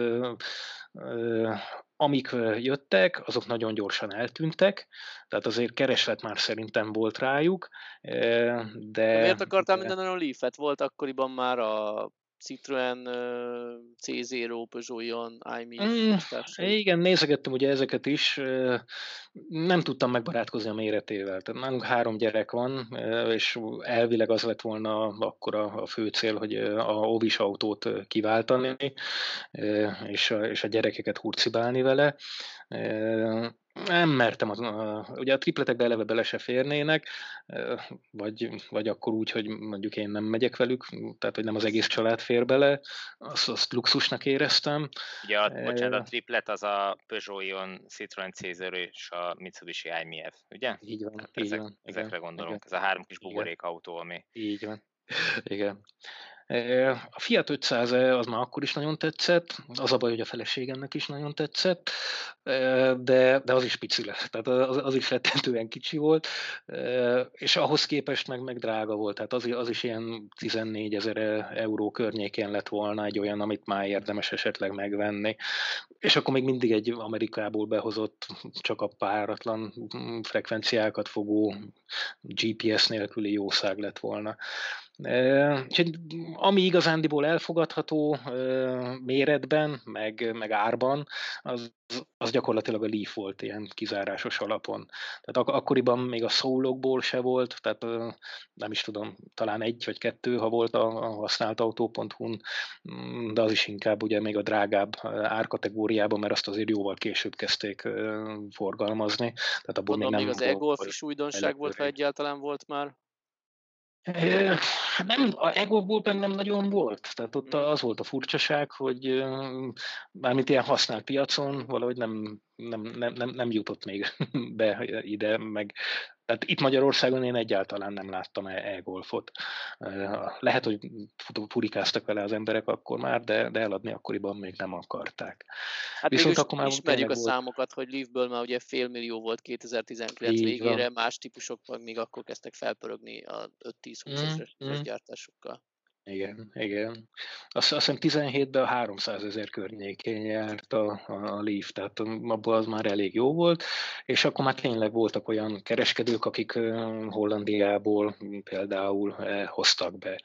D: amik jöttek, azok nagyon gyorsan eltűntek, tehát azért kereslet már szerintem volt rájuk, de...
C: miért akartál minden a Leaf-et? Volt akkoriban már a Citroen, C0, Peugeot Ion, iMi. Mm,
D: igen, nézegettem ugye ezeket is, nem tudtam megbarátkozni a méretével. Tehát nálunk három gyerek van, és elvileg az lett volna akkor a, a fő cél, hogy a ovis autót kiváltani, és a, és a gyerekeket hurcibálni vele nem mertem, az, ugye a tripletekbe eleve bele se férnének, vagy, vagy akkor úgy, hogy mondjuk én nem megyek velük, tehát hogy nem az egész család fér bele, azt, azt luxusnak éreztem.
A: Ugye, a, bocsánat, a triplet az a Peugeot Ion, Citroen c és a Mitsubishi IMF, ugye?
D: Így van,
A: hát
D: így
A: ezek,
D: van.
A: Ezekre igen, gondolunk, igen. ez a három kis buborék autó, ami...
D: Így van, igen. A Fiat 500 az már akkor is nagyon tetszett, az a baj, hogy a feleségemnek is nagyon tetszett, de, de az is pici lett, tehát az, az is rettentően kicsi volt, és ahhoz képest meg, meg drága volt, tehát az, az is ilyen 14 ezer euró környékén lett volna egy olyan, amit már érdemes esetleg megvenni. És akkor még mindig egy Amerikából behozott, csak a páratlan frekvenciákat fogó GPS nélküli jószág lett volna. Úgyhogy ami igazándiból elfogadható méretben, meg, meg árban, az, az gyakorlatilag a Leaf volt ilyen kizárásos alapon. Tehát ak- akkoriban még a szólokból se volt, tehát nem is tudom, talán egy vagy kettő, ha volt a, a használt autó.hu-n, mm, de az is inkább ugye még a drágább árkategóriában, mert azt azért jóval később kezdték forgalmazni. Tehát
C: abból Mondom, még nem még az e-golf is újdonság volt, ha egyáltalán volt már. Yes.
D: Nem, a Egóból nem nagyon volt. Tehát ott az volt a furcsaság, hogy mármint ilyen használt piacon valahogy nem, nem, nem, nem, nem jutott még be ide, meg tehát itt Magyarországon én egyáltalán nem láttam e-golfot. Lehet, hogy furikáztak vele az emberek akkor már, de, de eladni akkoriban még nem akarták.
C: Hát Viszont akkor már ismerjük a volt... számokat, hogy Leafből már ugye fél millió volt 2019 Így végére, van. más típusok meg még akkor kezdtek felpörögni a 5-10-20 mm, mm. Gyártásokkal.
D: Igen, igen. Azt, azt hiszem 17-ben a 300 ezer környékén járt a, a Leaf, tehát abból az már elég jó volt, és akkor már tényleg voltak olyan kereskedők, akik Hollandiából például hoztak be.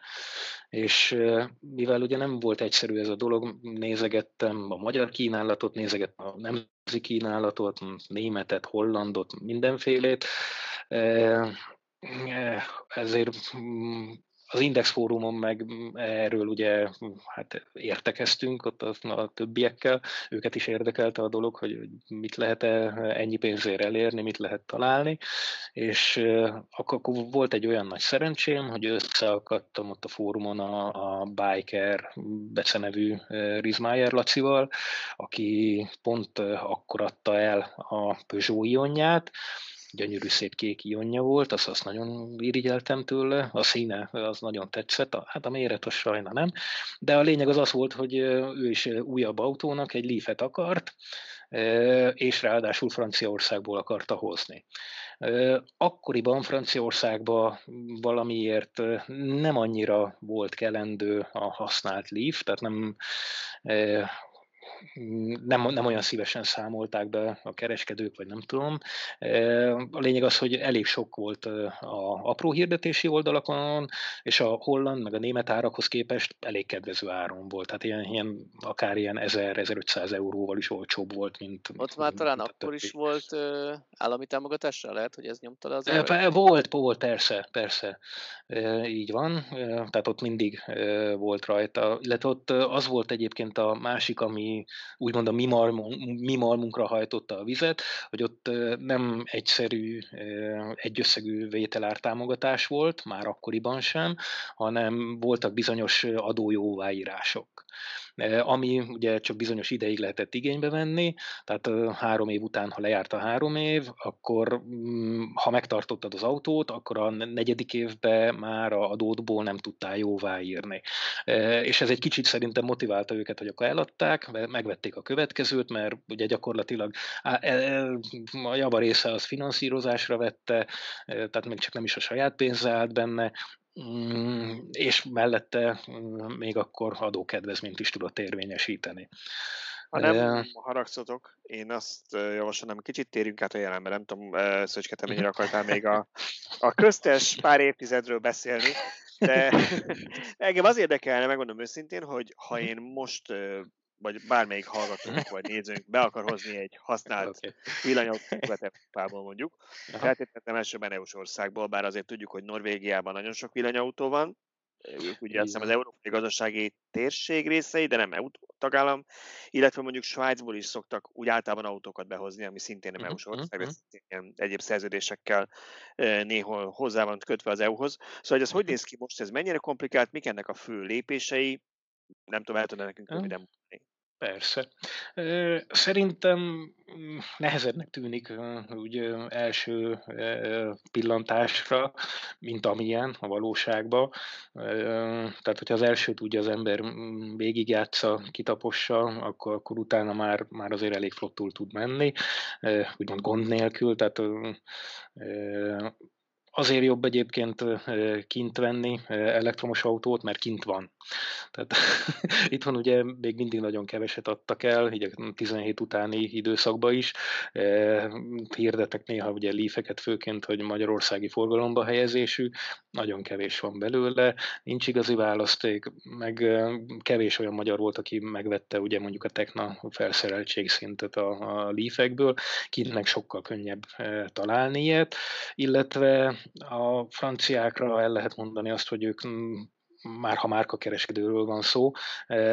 D: És mivel ugye nem volt egyszerű ez a dolog, nézegettem a magyar kínálatot, nézegettem a nemzeti kínálatot, németet, hollandot, mindenfélét, ezért mm, az Index fórumon meg erről ugye hát értekeztünk ott a, a többiekkel, őket is érdekelte a dolog, hogy mit lehet -e ennyi pénzért elérni, mit lehet találni, és akkor, akkor volt egy olyan nagy szerencsém, hogy összeakadtam ott a fórumon a, a Biker becenevű Rizmájer Lacival, aki pont akkor adta el a Peugeot ionját, gyönyörű szép kék ionja volt, azt, azt nagyon irigyeltem tőle, a színe az nagyon tetszett, a, hát a méret az sajna nem, de a lényeg az az volt, hogy ő is újabb autónak egy Leaf-et akart, és ráadásul Franciaországból akarta hozni. Akkoriban Franciaországban valamiért nem annyira volt kelendő a használt Leaf, tehát nem nem, nem olyan szívesen számolták be a kereskedők, vagy nem tudom. A lényeg az, hogy elég sok volt a apró hirdetési oldalakon, és a holland, meg a német árakhoz képest elég kedvező áron volt. Tehát ilyen, ilyen akár ilyen 1000-1500 euróval is olcsóbb volt, mint...
C: Ott már talán akkor is volt uh, állami támogatásra, lehet, hogy ez nyomta le az
D: árat? Volt, volt, persze, persze. Így van. Tehát ott mindig volt rajta. Illetve ott az volt egyébként a másik, ami úgymond a mi, malmunk, mi malmunkra hajtotta a vizet, hogy ott nem egyszerű egyösszegű vételártámogatás volt, már akkoriban sem, hanem voltak bizonyos adójóváírások ami ugye csak bizonyos ideig lehetett igénybe venni, tehát három év után, ha lejárt a három év, akkor mm, ha megtartottad az autót, akkor a negyedik évben már a adódból nem tudtál jóvá írni. És ez egy kicsit szerintem motiválta őket, hogy akkor eladták, megvették a következőt, mert ugye gyakorlatilag e, e, a java része az finanszírozásra vette, tehát még csak nem is a saját pénze állt benne, Mm, és mellette mm, még akkor adókedvezményt is tudott érvényesíteni.
B: Ha nem haragszotok, én azt javaslom, kicsit térjünk át a jelenbe, nem tudom, Szöcske, te mennyire akartál még a, a köztes pár évtizedről beszélni, de engem az érdekelne, megmondom őszintén, hogy ha én most vagy bármelyik hallgatónk vagy nézőnk be akar hozni egy használt okay. villanyautót Európából mondjuk. Feltétlenül elsőben EU-s országból, bár azért tudjuk, hogy Norvégiában nagyon sok villanyautó van, ők ugye azt hiszem az európai gazdasági térség részei, de nem EU tagállam, illetve mondjuk Svájcból is szoktak úgy általában autókat behozni, ami szintén nem EU-s mhm, ország, uh-huh. ilyen egyéb szerződésekkel néhol hozzá van kötve az EU-hoz. Szóval, hogy ez hogy néz ki most, ez mennyire komplikált, mik ennek a fő lépései, nem tudom, el tudna nekünk röviden mondani.
D: Persze. Szerintem nehezebbnek tűnik úgy első pillantásra, mint amilyen a valóságban. Tehát, hogyha az elsőt ugye az ember végigjátsza, kitapossa, akkor, akkor utána már, már azért elég flottul tud menni, úgymond gond nélkül, tehát Azért jobb egyébként kint venni elektromos autót, mert kint van. Tehát itt van ugye még mindig nagyon keveset adtak el, így a 17 utáni időszakban is. Hirdetek néha ugye lífeket főként, hogy magyarországi forgalomba helyezésű, nagyon kevés van belőle, nincs igazi választék, meg kevés olyan magyar volt, aki megvette ugye mondjuk a Tekna felszereltség szintet a, a lífekből, kinek sokkal könnyebb találni ilyet, illetve a franciákra el lehet mondani azt, hogy ők már ha márkakereskedőről van szó,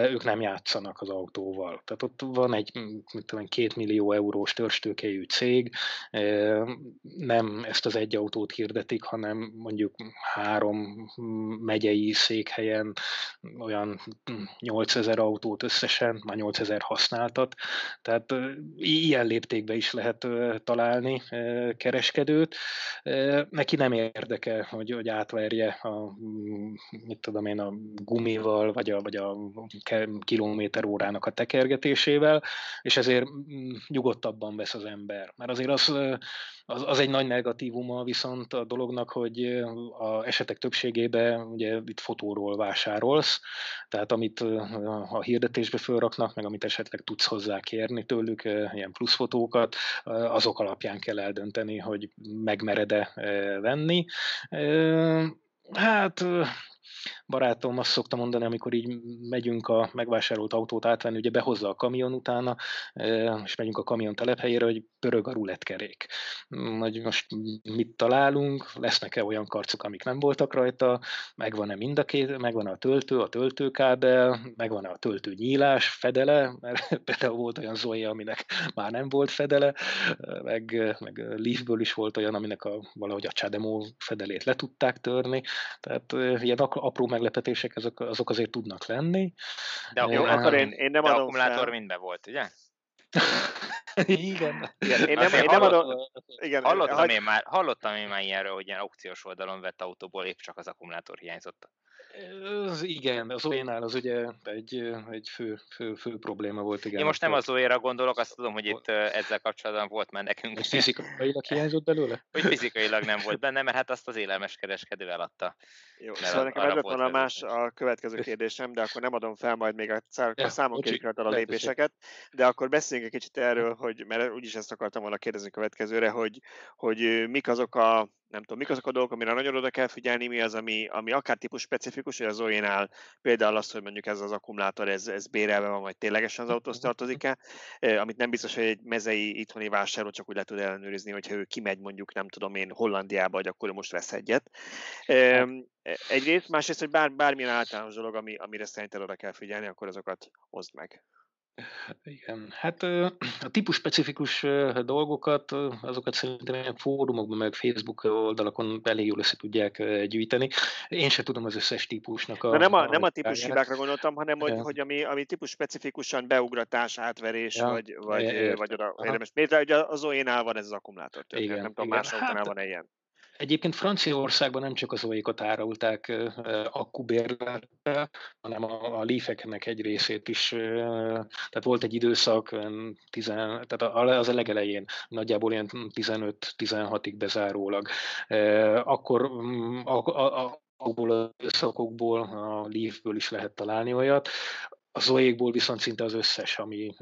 D: ők nem játszanak az autóval. Tehát ott van egy mit tudom, két millió eurós törstőkejű cég, nem ezt az egy autót hirdetik, hanem mondjuk három megyei székhelyen olyan 8000 autót összesen, már 8000 használtat, tehát ilyen léptékbe is lehet találni kereskedőt. Neki nem érdekel, hogy, hogy átverje a, mit tudom, tudom én, a gumival, vagy a, vagy a kilométer órának a tekergetésével, és ezért mm, nyugodtabban vesz az ember. Mert azért az, az, az egy nagy negatívuma viszont a dolognak, hogy a esetek többségében ugye itt fotóról vásárolsz, tehát amit a hirdetésbe fölraknak, meg amit esetleg tudsz hozzá kérni tőlük, ilyen pluszfotókat, azok alapján kell eldönteni, hogy megmered-e venni. Hát barátom azt szokta mondani, amikor így megyünk a megvásárolt autót átvenni, ugye behozza a kamion utána, és megyünk a kamion telephelyére, hogy pörög a rulettkerék. Hogy most mit találunk, lesznek-e olyan karcok, amik nem voltak rajta, megvan-e mind a két, megvan a töltő, a töltőkábel, megvan-e a töltő nyílás, fedele, mert például volt olyan Zoe, aminek már nem volt fedele, meg, meg Leafből is volt olyan, aminek a, valahogy a Chademo fedelét le tudták törni, tehát ilyen apró meglepetések azok, azok azért tudnak lenni.
A: De akkor,
B: Jó, akkor én, én nem
A: de
B: adom
A: akkumulátor
B: fel.
A: mindben volt, ugye?
D: Igen.
B: Igen, én nem, én nem adom, igen,
A: Hallottam,
B: hagy-
A: én már, hallottam én már ilyenről, hogy ilyen aukciós oldalon vett autóból épp csak az akkumulátor hiányzott.
D: Az, igen, az olyanál az ugye egy, egy fő, fő, fő probléma volt. Igen,
A: Én most nem az óéra gondolok, azt tudom, hogy itt ezzel kapcsolatban volt már nekünk,
D: Hogy fizikailag hiányzott belőle?
A: hogy fizikailag nem volt benne, mert hát azt az élelmeskereskedő eladta.
B: Jó,
A: Mert
B: szóval nekem ez lett volna más a következő kérdésem, de akkor nem adom fel majd még a, szá-
D: Ja,
B: a számon rajta a lépéseket, de akkor beszéljünk egy kicsit erről, hogy, mert úgyis ezt akartam volna kérdezni következőre, hogy, hogy mik azok a nem tudom, mik azok a dolgok, amire nagyon oda kell figyelni, mi az, ami, ami akár típus specifikus, hogy az Zoe-nál például az, hogy mondjuk ez az akkumulátor, ez, ez bérelve van, vagy ténylegesen az autóhoz tartozik-e, Eh, amit nem biztos, hogy egy mezei itthoni vásárló csak úgy le tud ellenőrizni, hogyha ő kimegy mondjuk, nem tudom én, Hollandiába, hogy akkor most vesz egyet. Em, Egyrészt, másrészt, hogy bár, bármilyen általános dolog, ami, amire szerinted oda kell figyelni, akkor azokat hozd meg.
D: Igen, hát a típus specifikus dolgokat, azokat szerintem ilyen fórumokban, meg Facebook oldalakon elég jól össze tudják gyűjteni. Én sem tudom az összes típusnak a...
B: De nem a, nem a típus hibákra gondoltam, hanem hogy, hogy ami, ami típus specifikusan beugratás, átverés,
D: Ja,
B: vagy, vagy,
D: ja, értem.
B: vagy oda érdemes. Miért ugye az Zoe-nál van ez az akkumulátor történet, nem tudom, más
D: Hát-
B: van ilyen.
D: Egyébként Franciaországban nem csak az olyékat árulták akkubérlettel, hanem a, a leafeknek egy részét is. Tehát volt egy időszak, tizen, tehát az a legelején, nagyjából ilyen 15-16-ig bezárólag. Akkor mm, a, a, a, abból az időszakokból, a Leafből is lehet találni olyat. A Zoékból viszont szinte az összes, ami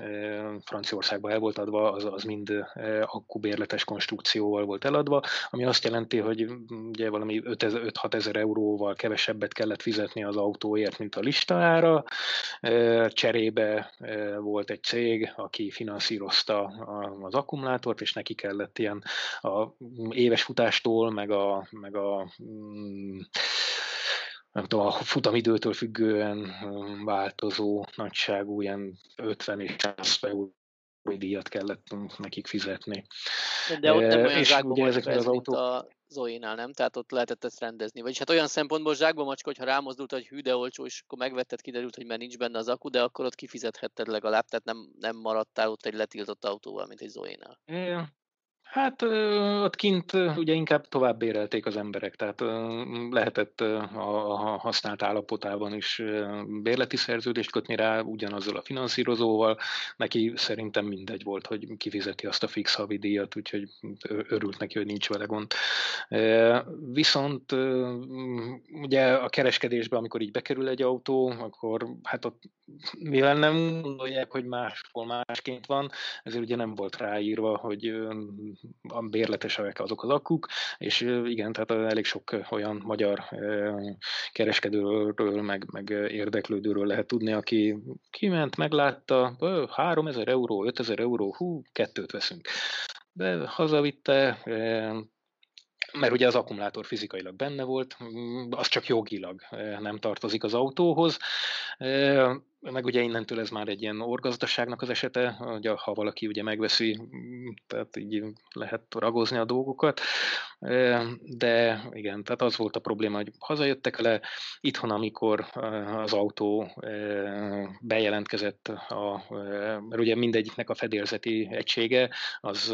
D: Franciaországban el volt adva, az, az mind akkubérletes konstrukcióval volt eladva, ami azt jelenti, hogy ugye valami 5-6 ezer euróval kevesebbet kellett fizetni az autóért, mint a listára. Eh, Cserébe volt egy cég, aki finanszírozta az akkumulátort, és neki kellett ilyen a éves futástól, meg a, meg a nem tudom, a futamidőtől függően ö, változó nagyságú ilyen 50 és 100 euró díjat kellett nekik fizetni.
C: De ott nem olyan
D: és ugye
C: volt
D: ezeknél
C: ez,
D: az autók-
C: a Zoe-nál, nem? Tehát ott lehetett ezt rendezni. Vagyis hát olyan szempontból zsákba macska, hogyha rámozdult, hogy hű, de olcsó, és akkor megvetted, kiderült, hogy már nincs benne az akku, de akkor ott kifizethetted legalább, tehát nem, nem maradtál ott egy letiltott autóval, mint egy Zoe-nál.
D: Hát ott kint ugye inkább tovább bérelték az emberek, tehát lehetett a használt állapotában is bérleti szerződést kötni rá ugyanazzal a finanszírozóval. Neki szerintem mindegy volt, hogy kifizeti azt a fix havidíjat, úgyhogy örült neki, hogy nincs vele gond. Viszont ugye a kereskedésbe, amikor így bekerül egy autó, akkor hát ott mivel nem gondolják, hogy máshol másként van, ezért ugye nem volt ráírva, hogy a bérletesek azok az akuk, és igen, tehát elég sok olyan magyar kereskedőről, meg, meg érdeklődőről lehet tudni, aki kiment, meglátta, 3000 euró, 5000 euró, hú, kettőt veszünk. De hazavitte, mert ugye az akkumulátor fizikailag benne volt, az csak jogilag nem tartozik az autóhoz, meg ugye innentől ez már egy ilyen orgazdaságnak az esete, hogy ha valaki ugye megveszi, tehát így lehet ragozni a dolgokat, de igen, tehát az volt a probléma, hogy hazajöttek le, itthon, amikor az autó bejelentkezett, a, mert ugye mindegyiknek a fedélzeti egysége, az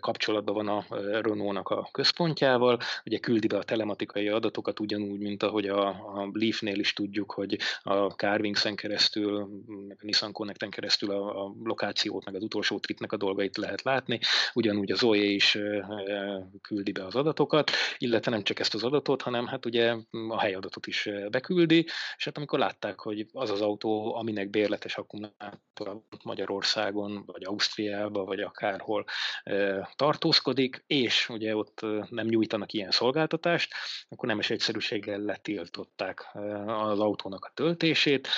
D: kapcsolatban van a Renault-nak a központjával, ugye küldi be a telematikai adatokat ugyanúgy, mint ahogy a, a Leaf-nél is tudjuk, hogy a Carvingsen keresztül meg a Nissan Connecten keresztül a, a lokációt, meg az utolsó tripnek a dolgait lehet látni. Ugyanúgy a Zoe is küldi be az adatokat, illetve nem csak ezt az adatot, hanem hát ugye a helyadatot is beküldi, és hát amikor látták, hogy az az autó, aminek bérletes akkumulátor Magyarországon, vagy Ausztriában, vagy akárhol tartózkodik, és ugye ott nem nyújtanak ilyen szolgáltatást, akkor nemes egyszerűséggel letiltották az autónak a töltését,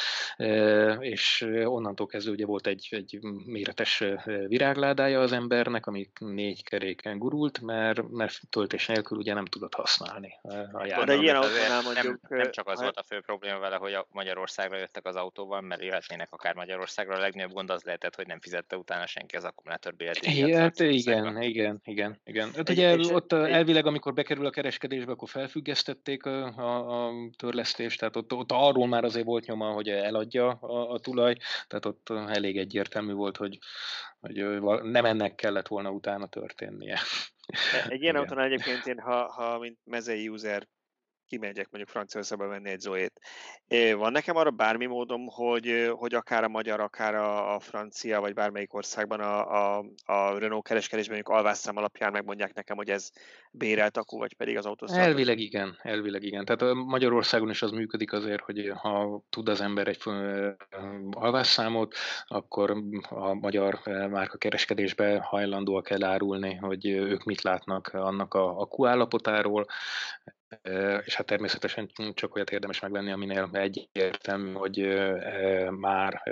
D: és onnantól kezdve ugye volt egy, egy méretes virágládája az embernek, ami négy keréken gurult, mert, mert töltés nélkül ugye nem tudott használni a
A: járművet. De ilyen autónál mondjuk... Nem, nem csak az volt a fő probléma vele, hogy a Magyarországra jöttek az autóval, mert jöhetnének akár Magyarországra. A legnagyobb gond az lehetett, hogy nem fizette utána senki az akkumulátor
D: bérletét. Hát igen, igen, igen, igen. Hát ugye egy, ott egy, elvileg, amikor bekerül a kereskedésbe, akkor felfüggesztették a, a, a törlesztést, tehát ott, ott arról már azért volt nyoma, hogy eladja a, a tulaj, tehát ott elég egyértelmű volt, hogy, hogy nem ennek kellett volna utána történnie.
B: Egy ilyen autónál egyébként én, ha, ha mint mezei user kimegyek mondjuk Franciaországba venni egy Zoét. Van nekem arra bármi módom, hogy, hogy akár a magyar, akár a, a francia, vagy bármelyik országban a, a, a Renault kereskedésben mondjuk alvásszám alapján megmondják nekem, hogy ez bérelt akku, vagy pedig az autó.
D: Elvileg igen, elvileg igen. Tehát Magyarországon is az működik azért, hogy ha tud az ember egy alvásszámot, akkor a magyar márka kereskedésbe hajlandóak elárulni, hogy ők mit látnak annak a akku állapotáról, és hát természetesen csak olyat érdemes megvenni, aminél egyértelmű, hogy már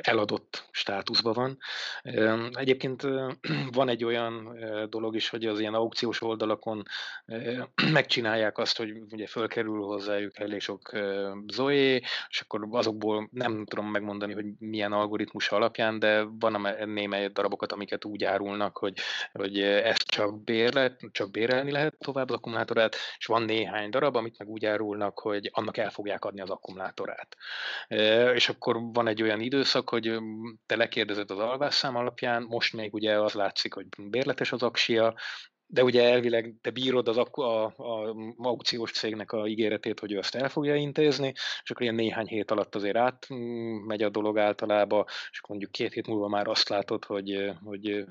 D: eladott státuszban van. Egyébként van egy olyan dolog is, hogy az ilyen aukciós oldalakon megcsinálják azt, hogy ugye fölkerül hozzájuk elég sok Zoe, és akkor azokból nem tudom megmondani, hogy milyen algoritmus alapján, de van némely darabokat, amiket úgy árulnak, hogy, hogy ezt csak, bérlet, csak bérelni lehet tovább az akkumulátorát, és van néhány darab, amit meg úgy árulnak, hogy annak el fogják adni az akkumulátorát. És akkor van egy olyan időszak, hogy te lekérdezed az alvásszám alapján, most még ugye az látszik, hogy bérletes az aksia, de ugye elvileg te bírod az a, a, a aukciós cégnek a ígéretét, hogy ő azt el fogja intézni, és akkor ilyen néhány hét alatt azért átmegy a dolog általában, és mondjuk két hét múlva már azt látod, hogy, hogy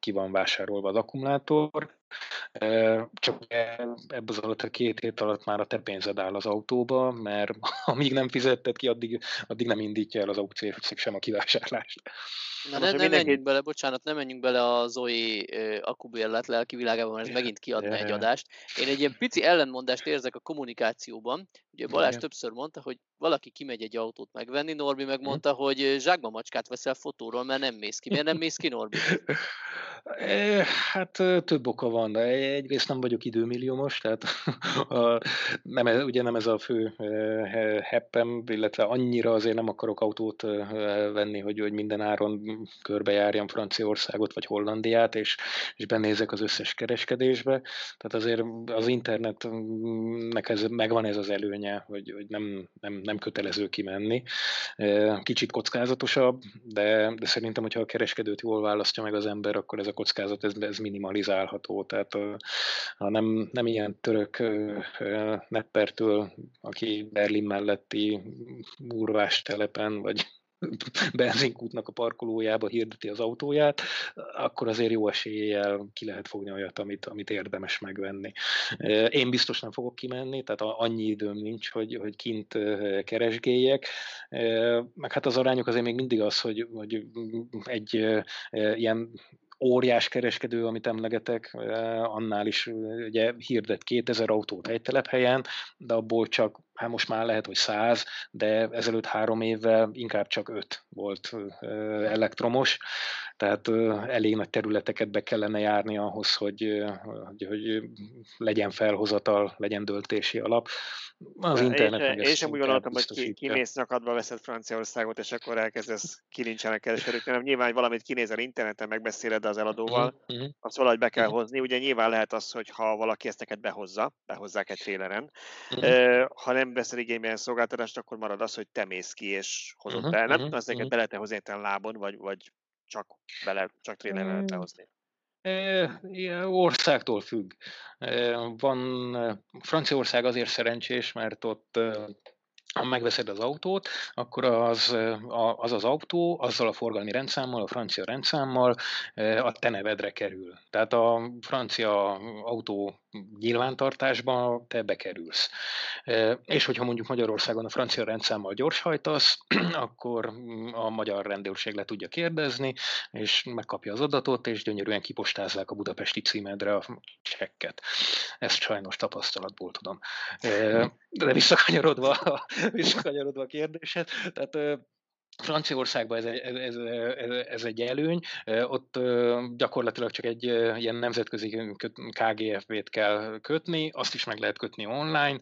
D: ki van vásárolva az akkumulátor, csak ebből az alatt a két hét alatt már a te pénzed áll az autóba, mert amíg nem fizetted ki, addig, addig nem indítja el az aukciós cég sem a kivásárlást.
C: Na, ne, nem menjünk bele, bocsánat, nem menjünk bele a Zoe akubérlet lelki világában, mert ez megint kiadna egy adást. Én egy ilyen pici ellenmondást érzek a kommunikációban. Ugye Balázs Igen. többször mondta, hogy valaki kimegy egy autót megvenni, Norbi megmondta, hogy zsákba macskát veszel fotóról, mert nem mész ki. Miért nem mész ki, Norbi?
D: Hát több oka van, de egyrészt nem vagyok időmilliómos, tehát a, nem, ugye nem ez a fő heppem, illetve annyira azért nem akarok autót venni, hogy, hogy minden áron körbejárjam Franciaországot vagy Hollandiát, és, és benézek az összes kereskedésbe. Tehát azért az internetnek ez, megvan ez az előnye, hogy, hogy nem, nem, nem kötelező kimenni. Kicsit kockázatosabb, de, de szerintem, hogyha a kereskedőt jól választja meg az ember, akkor ez a kockázat ez, ez minimalizálható. Tehát a, a nem, nem ilyen török neppertől, aki Berlin melletti úrvás telepen, vagy benzinkútnak a parkolójába hirdeti az autóját, akkor azért jó eséllyel ki lehet fogni olyat, amit, amit érdemes megvenni. Én biztos nem fogok kimenni, tehát annyi időm nincs, hogy, hogy kint keresgéljek, meg hát az arányok azért még mindig az, hogy, hogy egy ilyen óriás kereskedő, amit emlegetek, annál is ugye hirdet 2000 autót egy telephelyen, de abból csak hát most már lehet, hogy száz, de ezelőtt három évvel inkább csak öt volt elektromos, tehát elég nagy területeket be kellene járni ahhoz, hogy, hogy, hogy legyen felhozatal, legyen döltési alap.
B: Az internet én, én sem úgy gondoltam, hogy ki, kimész nyakadba veszed Franciaországot, és akkor elkezdesz kilincsenek kereskedők, hanem nyilván valamit kinézel interneten, megbeszéled az eladóval, uh-huh. azt valahogy be kell uh-huh. hozni. Ugye nyilván lehet az, hogy ha valaki ezt neked behozza, behozzák egy tréleren, uh-huh. uh, ha nem veszel igénybe szolgáltatást, akkor marad az, hogy te mész ki és hozod uh-huh, be. Nem uh-huh, ezeket uh-huh. be lehet hozni lábon, vagy, vagy csak, bele, csak trénerre lehet behozni.
D: Országtól függ. Van Franciaország azért szerencsés, mert ott ha megveszed az autót, akkor az, az az autó azzal a forgalmi rendszámmal, a francia rendszámmal a te nevedre kerül. Tehát a francia autó nyilvántartásba te bekerülsz. És hogyha mondjuk Magyarországon a francia rendszámmal gyorshajtasz, akkor a magyar rendőrség le tudja kérdezni, és megkapja az adatot, és gyönyörűen kipostázzák a budapesti címedre a csekket. Ezt sajnos tapasztalatból tudom. De visszakanyarodva, visszakanyarodva a kérdésed, tehát Franciaországban ez egy, ez, ez, ez egy előny, ott gyakorlatilag csak egy ilyen nemzetközi KGFB-t kell kötni, azt is meg lehet kötni online,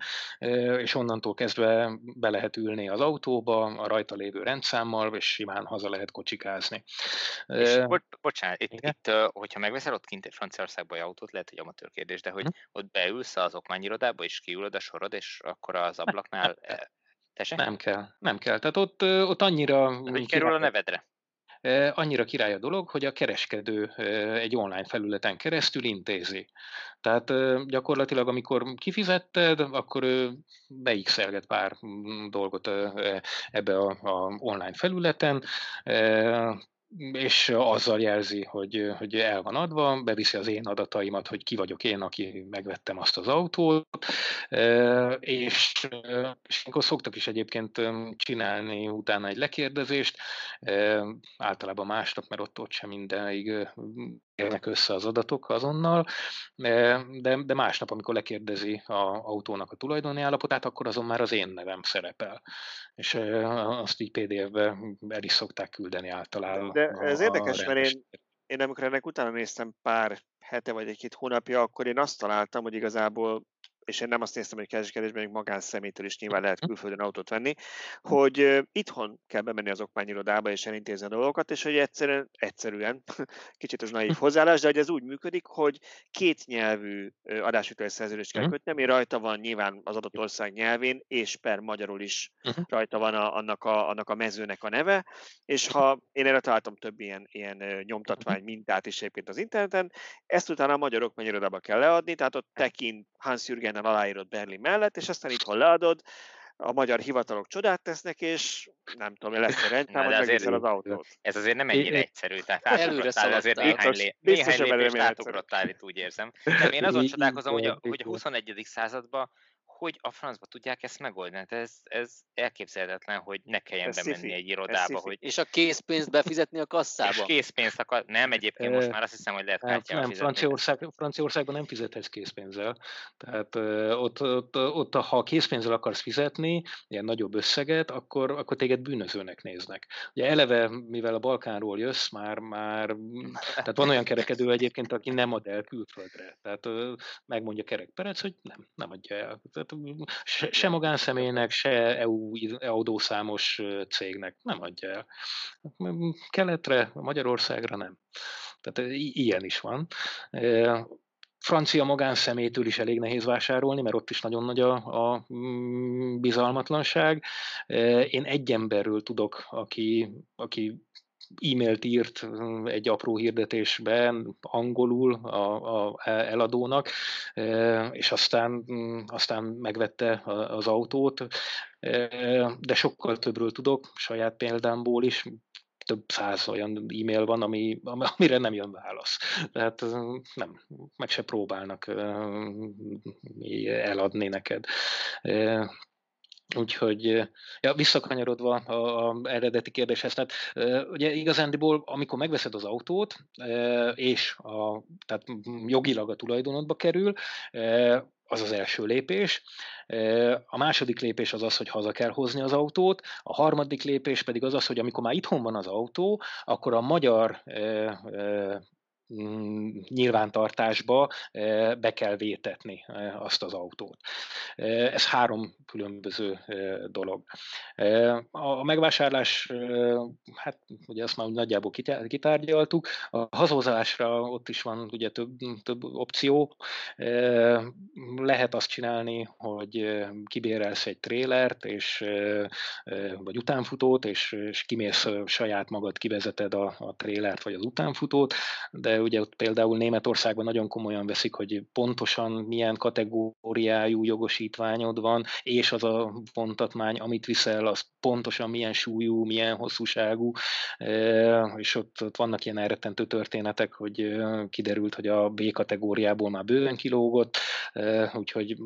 D: és onnantól kezdve be lehet ülni az autóba, a rajta lévő rendszámmal, és simán haza lehet kocsikázni.
A: És bo- bocsánat, itt, itt, hogyha megveszel ott kint egy Franciaországban egy autót, lehet, hogy amatőr kérdés, de hogy hm? ott beülsz az okmányirodába, és kiülöd a sorod, és akkor az ablaknál
D: Tessék? Nem kell, nem kell. Tehát ott, ott annyira...
A: Hogy kerül a nevedre?
D: Annyira király a dolog, hogy a kereskedő egy online felületen keresztül intézi. Tehát gyakorlatilag, amikor kifizetted, akkor ő beixelget pár mm, dolgot ebbe a, a online felületen, és azzal jelzi, hogy, hogy el van adva, beviszi az én adataimat, hogy ki vagyok én, aki megvettem azt az autót, és, és akkor szoktak is egyébként csinálni utána egy lekérdezést, általában másnap, mert ott, ott sem mindenig érnek össze az adatok azonnal, de, de másnap, amikor lekérdezi a autónak a tulajdoni állapotát, akkor azon már az én nevem szerepel. És azt így PDF-be el is szokták küldeni általában.
B: De ez a, érdekes, a mert én, én amikor ennek utána néztem pár hete vagy egy-két hónapja, akkor én azt találtam, hogy igazából és én nem azt néztem, hogy kereskedésben még magánszemélytől is nyilván lehet külföldön autót venni, hogy itthon kell bemenni az okmányirodába és elintézni a dolgokat, és hogy egyszerűen, egyszerűen kicsit az naív hozzáállás, de hogy ez úgy működik, hogy két nyelvű adásütői szerződést kell kötni, ami rajta van nyilván az adott ország nyelvén, és per magyarul is rajta van a, annak, a, annak a mezőnek a neve, és ha én erre találtam több ilyen, ilyen nyomtatvány mintát is egyébként az interneten, ezt utána a magyarok okmányirodába kell leadni, tehát ott tekint Hans Jürgen Schengennel aláírod Berlin mellett, és aztán itthon leadod, a magyar hivatalok csodát tesznek, és nem tudom, lesz a rendszám, hogy az autót.
A: Ez azért nem ennyire egyszerű, tehát átugrottál azért néhány, lé, néhány lépést átugrottál itt úgy érzem. De én azon csodálkozom, hogy a, hogy a 21. században hogy a francba tudják ezt megoldani? Hát ez, ez elképzelhetetlen, hogy ne kelljen ez bemenni szifi. egy irodába. Hogy...
C: És a készpénzt befizetni a kasszába? És
A: készpénzt akar... Nem, egyébként most már azt hiszem, hogy lehet hát
D: Nem, Franciaország, Franciaországban nem fizethetsz készpénzzel. Tehát ott, ott, ott, ha készpénzzel akarsz fizetni, ilyen nagyobb összeget, akkor, akkor téged bűnözőnek néznek. Ugye eleve, mivel a Balkánról jössz, már, már tehát van olyan kerekedő egyébként, aki nem ad el külföldre. Tehát megmondja Kerek Perec, hogy nem, nem adja el. Tehát se, se magánszemélynek, se EU adószámos cégnek nem adja el. Keletre, Magyarországra nem. Tehát ilyen is van francia magánszemétől is elég nehéz vásárolni, mert ott is nagyon nagy a, a bizalmatlanság. Én egy emberről tudok, aki, aki e-mailt írt egy apró hirdetésben angolul a, a eladónak, és aztán, aztán megvette az autót, de sokkal többről tudok, saját példámból is, több száz olyan e-mail van, ami, amire nem jön válasz. Tehát nem, meg se próbálnak eladni neked. Úgyhogy, ja, visszakanyarodva a, eredeti kérdéshez, tehát ugye igazándiból, amikor megveszed az autót, és a, tehát jogilag a tulajdonodba kerül, az az első lépés. A második lépés az az, hogy haza kell hozni az autót, a harmadik lépés pedig az az, hogy amikor már itthon van az autó, akkor a magyar nyilvántartásba eh, be kell vétetni eh, azt az autót. Eh, ez három különböző dolog. A megvásárlás, hát ugye azt már nagyjából kitárgyaltuk, a hazozásra ott is van ugye több, több opció. Lehet azt csinálni, hogy kibérelsz egy trélert, és, vagy utánfutót, és, és kimész saját magad, kivezeted a, a trélert, vagy az utánfutót, de ugye ott például Németországban nagyon komolyan veszik, hogy pontosan milyen kategóriájú jogosítványod van, és az a pontatmány, amit viszel, az pontosan milyen súlyú, milyen hosszúságú, és ott, ott vannak ilyen elrettentő történetek, hogy kiderült, hogy a B kategóriából már bőven kilógott, úgyhogy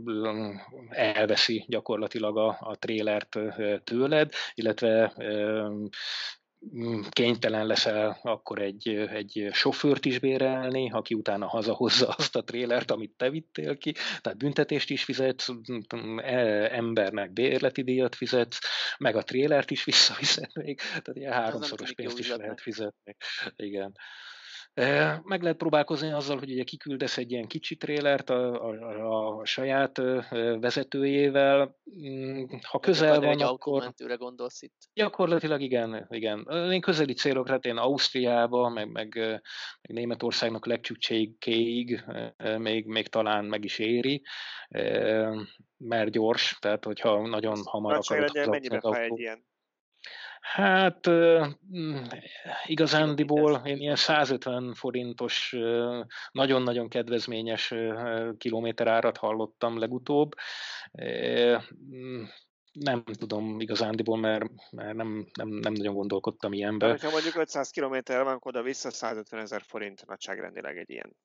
D: elveszi gyakorlatilag a, a trélert tőled, illetve kénytelen leszel akkor egy, egy sofőrt is bérelni, aki utána hazahozza azt a trélert, amit te vittél ki, tehát büntetést is fizetsz, mm, e, embernek bérleti díjat fizetsz, meg a trélert is visszaviszed még, tehát ilyen háromszoros pénzt is lehet fizetni. Igen. Meg lehet próbálkozni azzal, hogy ugye kiküldesz egy ilyen kicsi trélert a, a, a saját vezetőjével. Mm, ha közel van,
C: egy
D: akkor...
C: gondolsz itt?
D: Gyakorlatilag igen, igen. Én közeli célokra, hát én Ausztriába, meg, meg, meg Németországnak legcsúcséig még, még talán meg is éri, mert gyors, tehát hogyha nagyon hamar akarod...
B: Mennyibe fáj egy ilyen
D: Hát mm, igazándiból én ilyen 150 forintos, nagyon-nagyon kedvezményes kilométerárat hallottam legutóbb. Mm, nem tudom igazándiból, mert, mert nem, nem, nem nagyon gondolkodtam ilyenbe.
B: De, ha mondjuk 500 km van, oda vissza 150 ezer forint nagyságrendileg egy ilyen.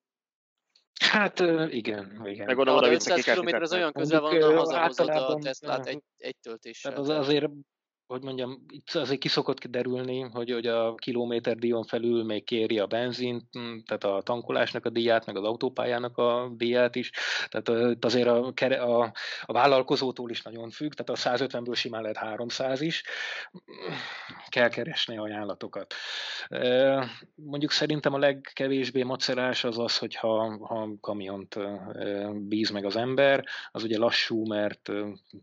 D: Hát igen, igen.
C: Meg oda, oda 500 km az olyan közel van, ha hazahozod a Teslát egy, egy töltéssel.
D: Az azért hogy mondjam, itt azért kiszokott kiderülni, hogy, hogy a kilométer díjon felül még kéri a benzint, hm, tehát a tankolásnak a díját, meg az autópályának a díját is. Tehát itt azért a, a, a vállalkozótól is nagyon függ, tehát a 150-ből simán lehet 300 is. Kell keresni ajánlatokat. Mondjuk szerintem a legkevésbé macerás az az, hogyha ha kamiont bíz meg az ember, az ugye lassú, mert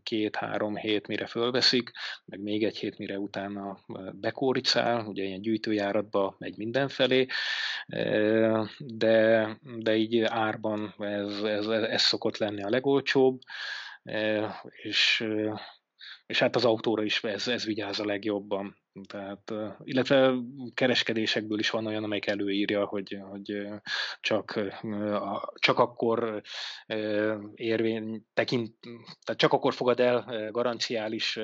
D: két-három hét mire fölveszik, meg még még egy hét, mire utána bekóricál, ugye ilyen gyűjtőjáratba megy mindenfelé, de, de így árban ez, ez, ez szokott lenni a legolcsóbb, és és hát az autóra is ez, ez vigyáz a legjobban. Tehát, illetve kereskedésekből is van olyan, amelyik előírja, hogy, hogy csak, csak akkor érvény tekint, tehát csak akkor fogad el garanciális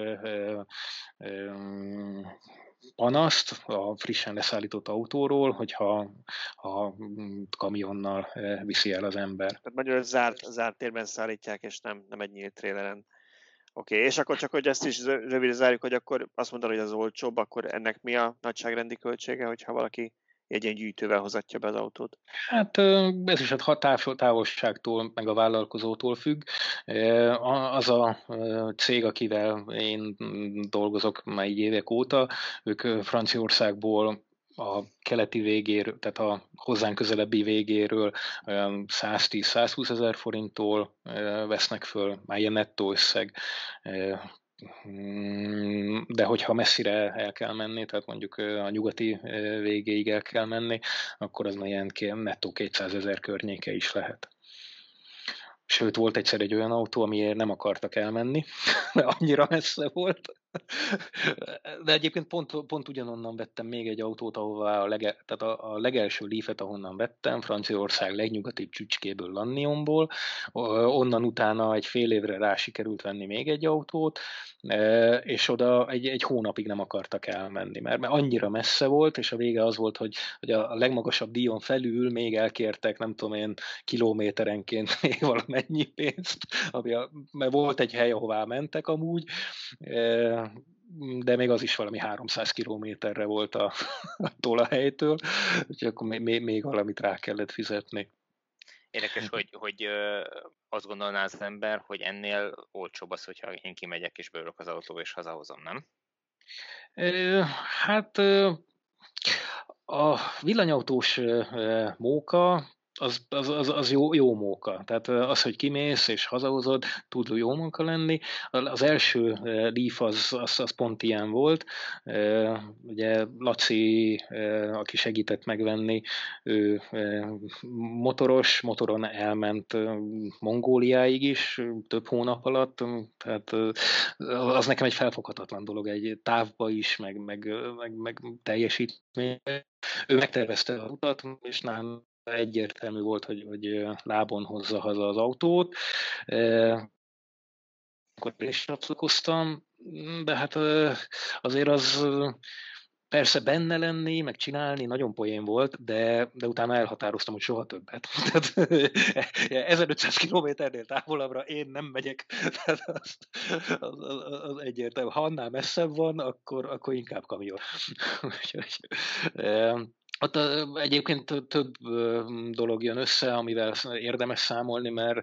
D: panaszt a frissen leszállított autóról, hogyha a kamionnal viszi el az ember.
B: Tehát magyarul zárt, zárt térben szállítják, és nem, nem egy nyílt tréleren. Oké, okay, és akkor csak, hogy ezt is rövidre zárjuk, hogy akkor azt mondod, hogy az olcsóbb, akkor ennek mi a nagyságrendi költsége, hogyha valaki egy ilyen gyűjtővel hozatja be az autót?
D: Hát ez is a távolságtól, meg a vállalkozótól függ. Az a cég, akivel én dolgozok már így évek óta, ők Franciaországból a keleti végéről, tehát a hozzánk közelebbi végéről 110-120 ezer forinttól vesznek föl, már ilyen nettó összeg Mm, de hogyha messzire el kell menni, tehát mondjuk a nyugati végéig el kell menni, akkor az ilyen nettó 200 ezer környéke is lehet. Sőt, volt egyszer egy olyan autó, amiért nem akartak elmenni, mert annyira messze volt. De egyébként pont, pont ugyanonnan vettem még egy autót, ahová a, lege, tehát a, a legelső Leafet, ahonnan vettem, Franciaország legnyugatibb csücskéből, Lannionból. Onnan utána egy fél évre rá sikerült venni még egy autót, és oda egy, egy hónapig nem akartak elmenni, mert, mert annyira messze volt, és a vége az volt, hogy, hogy a legmagasabb díjon felül még elkértek, nem tudom én, kilométerenként még valamennyi pénzt, ami a, mert volt egy hely, ahová mentek amúgy, de még az is valami 300 kilométerre volt a, a helytől, úgyhogy akkor még, még valamit rá kellett fizetni.
A: Érdekes, hogy, hogy azt gondolná az ember, hogy ennél olcsóbb az, hogyha én kimegyek és beülök az autóba és hazahozom, nem?
D: Hát a villanyautós móka az, az, az, az jó, jó móka. Tehát az, hogy kimész és hazahozod, tud jó munka lenni. Az első Leaf az, az, az pont ilyen volt. Ugye Laci, aki segített megvenni, ő motoros, motoron elment Mongóliáig is több hónap alatt, tehát az nekem egy felfoghatatlan dolog, egy távba is, meg, meg, meg, meg teljesítmény. Ő megtervezte a utat, és nem egyértelmű volt, hogy, hogy lábon hozza haza az autót. Akkor is csatlakoztam, de hát azért az persze benne lenni, meg csinálni nagyon poén volt, de, de utána elhatároztam, hogy soha többet. Tehát 1500 kilométernél távolabbra én nem megyek. Tehát az, az, az, az egyértelmű. Ha annál messzebb van, akkor, akkor inkább kamion. Ott egyébként több dolog jön össze, amivel érdemes számolni, mert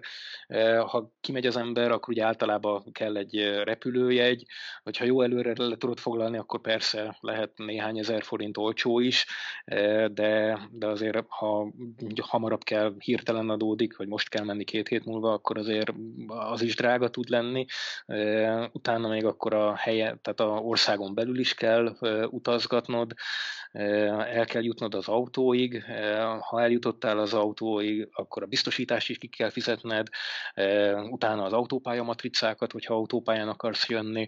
D: ha kimegy az ember, akkor ugye általában kell egy repülőjegy, hogyha jó előre le tudod foglalni, akkor persze lehet néhány ezer forint olcsó is, de, de azért ha hamarabb kell, hirtelen adódik, vagy most kell menni két hét múlva, akkor azért az is drága tud lenni. Utána még akkor a helye, tehát a országon belül is kell utazgatnod, el kell jutnod az autóig, ha eljutottál az autóig, akkor a biztosítást is ki kell fizetned, utána az autópálya matricákat, hogyha autópályán akarsz jönni.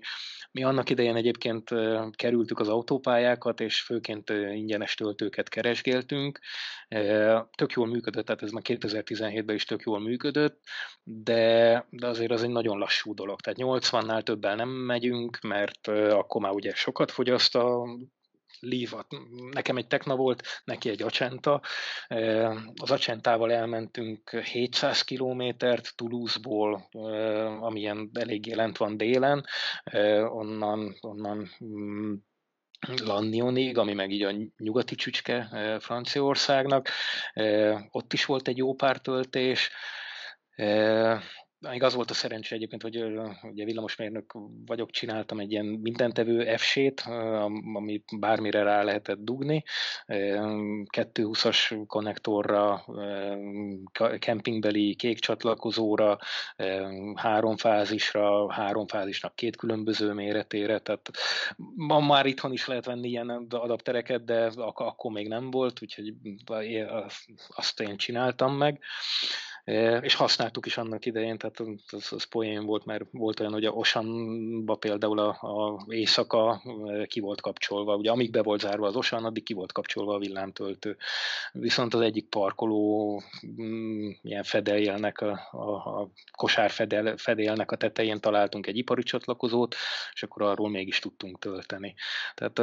D: Mi annak idején egyébként kerültük az autópályákat, és főként ingyenes töltőket keresgéltünk. Tök jól működött, tehát ez már 2017-ben is tök jól működött, de, de azért az egy nagyon lassú dolog. Tehát 80-nál többel nem megyünk, mert akkor már ugye sokat fogyaszt a Leaf, nekem egy Tekna volt, neki egy Acenta. Az Acentával elmentünk 700 kilométert Toulouse-ból, amilyen eléggé lent van délen, onnan, onnan mm, Lannionig, ami meg így a nyugati csücske Franciaországnak. Ott is volt egy jó pár töltés. Még az volt a szerencsé egyébként, hogy ugye villamosmérnök vagyok, csináltam egy ilyen mindentevő F-sét, amit bármire rá lehetett dugni. 220-as konnektorra, kempingbeli kék csatlakozóra, három fázisra, három fázisnak két különböző méretére, tehát ma már itthon is lehet venni ilyen adaptereket, de akkor még nem volt, úgyhogy azt én csináltam meg. És használtuk is annak idején, tehát az, az poén volt, mert volt olyan, hogy a Osanba például a, a éjszaka ki volt kapcsolva, ugye amíg be volt zárva az Osan, addig ki volt kapcsolva a villámtöltő. Viszont az egyik parkoló mm, ilyen fedéljelnek, a, a, a kosár fedel, fedélnek a tetején találtunk egy ipari csatlakozót, és akkor arról mégis tudtunk tölteni. Tehát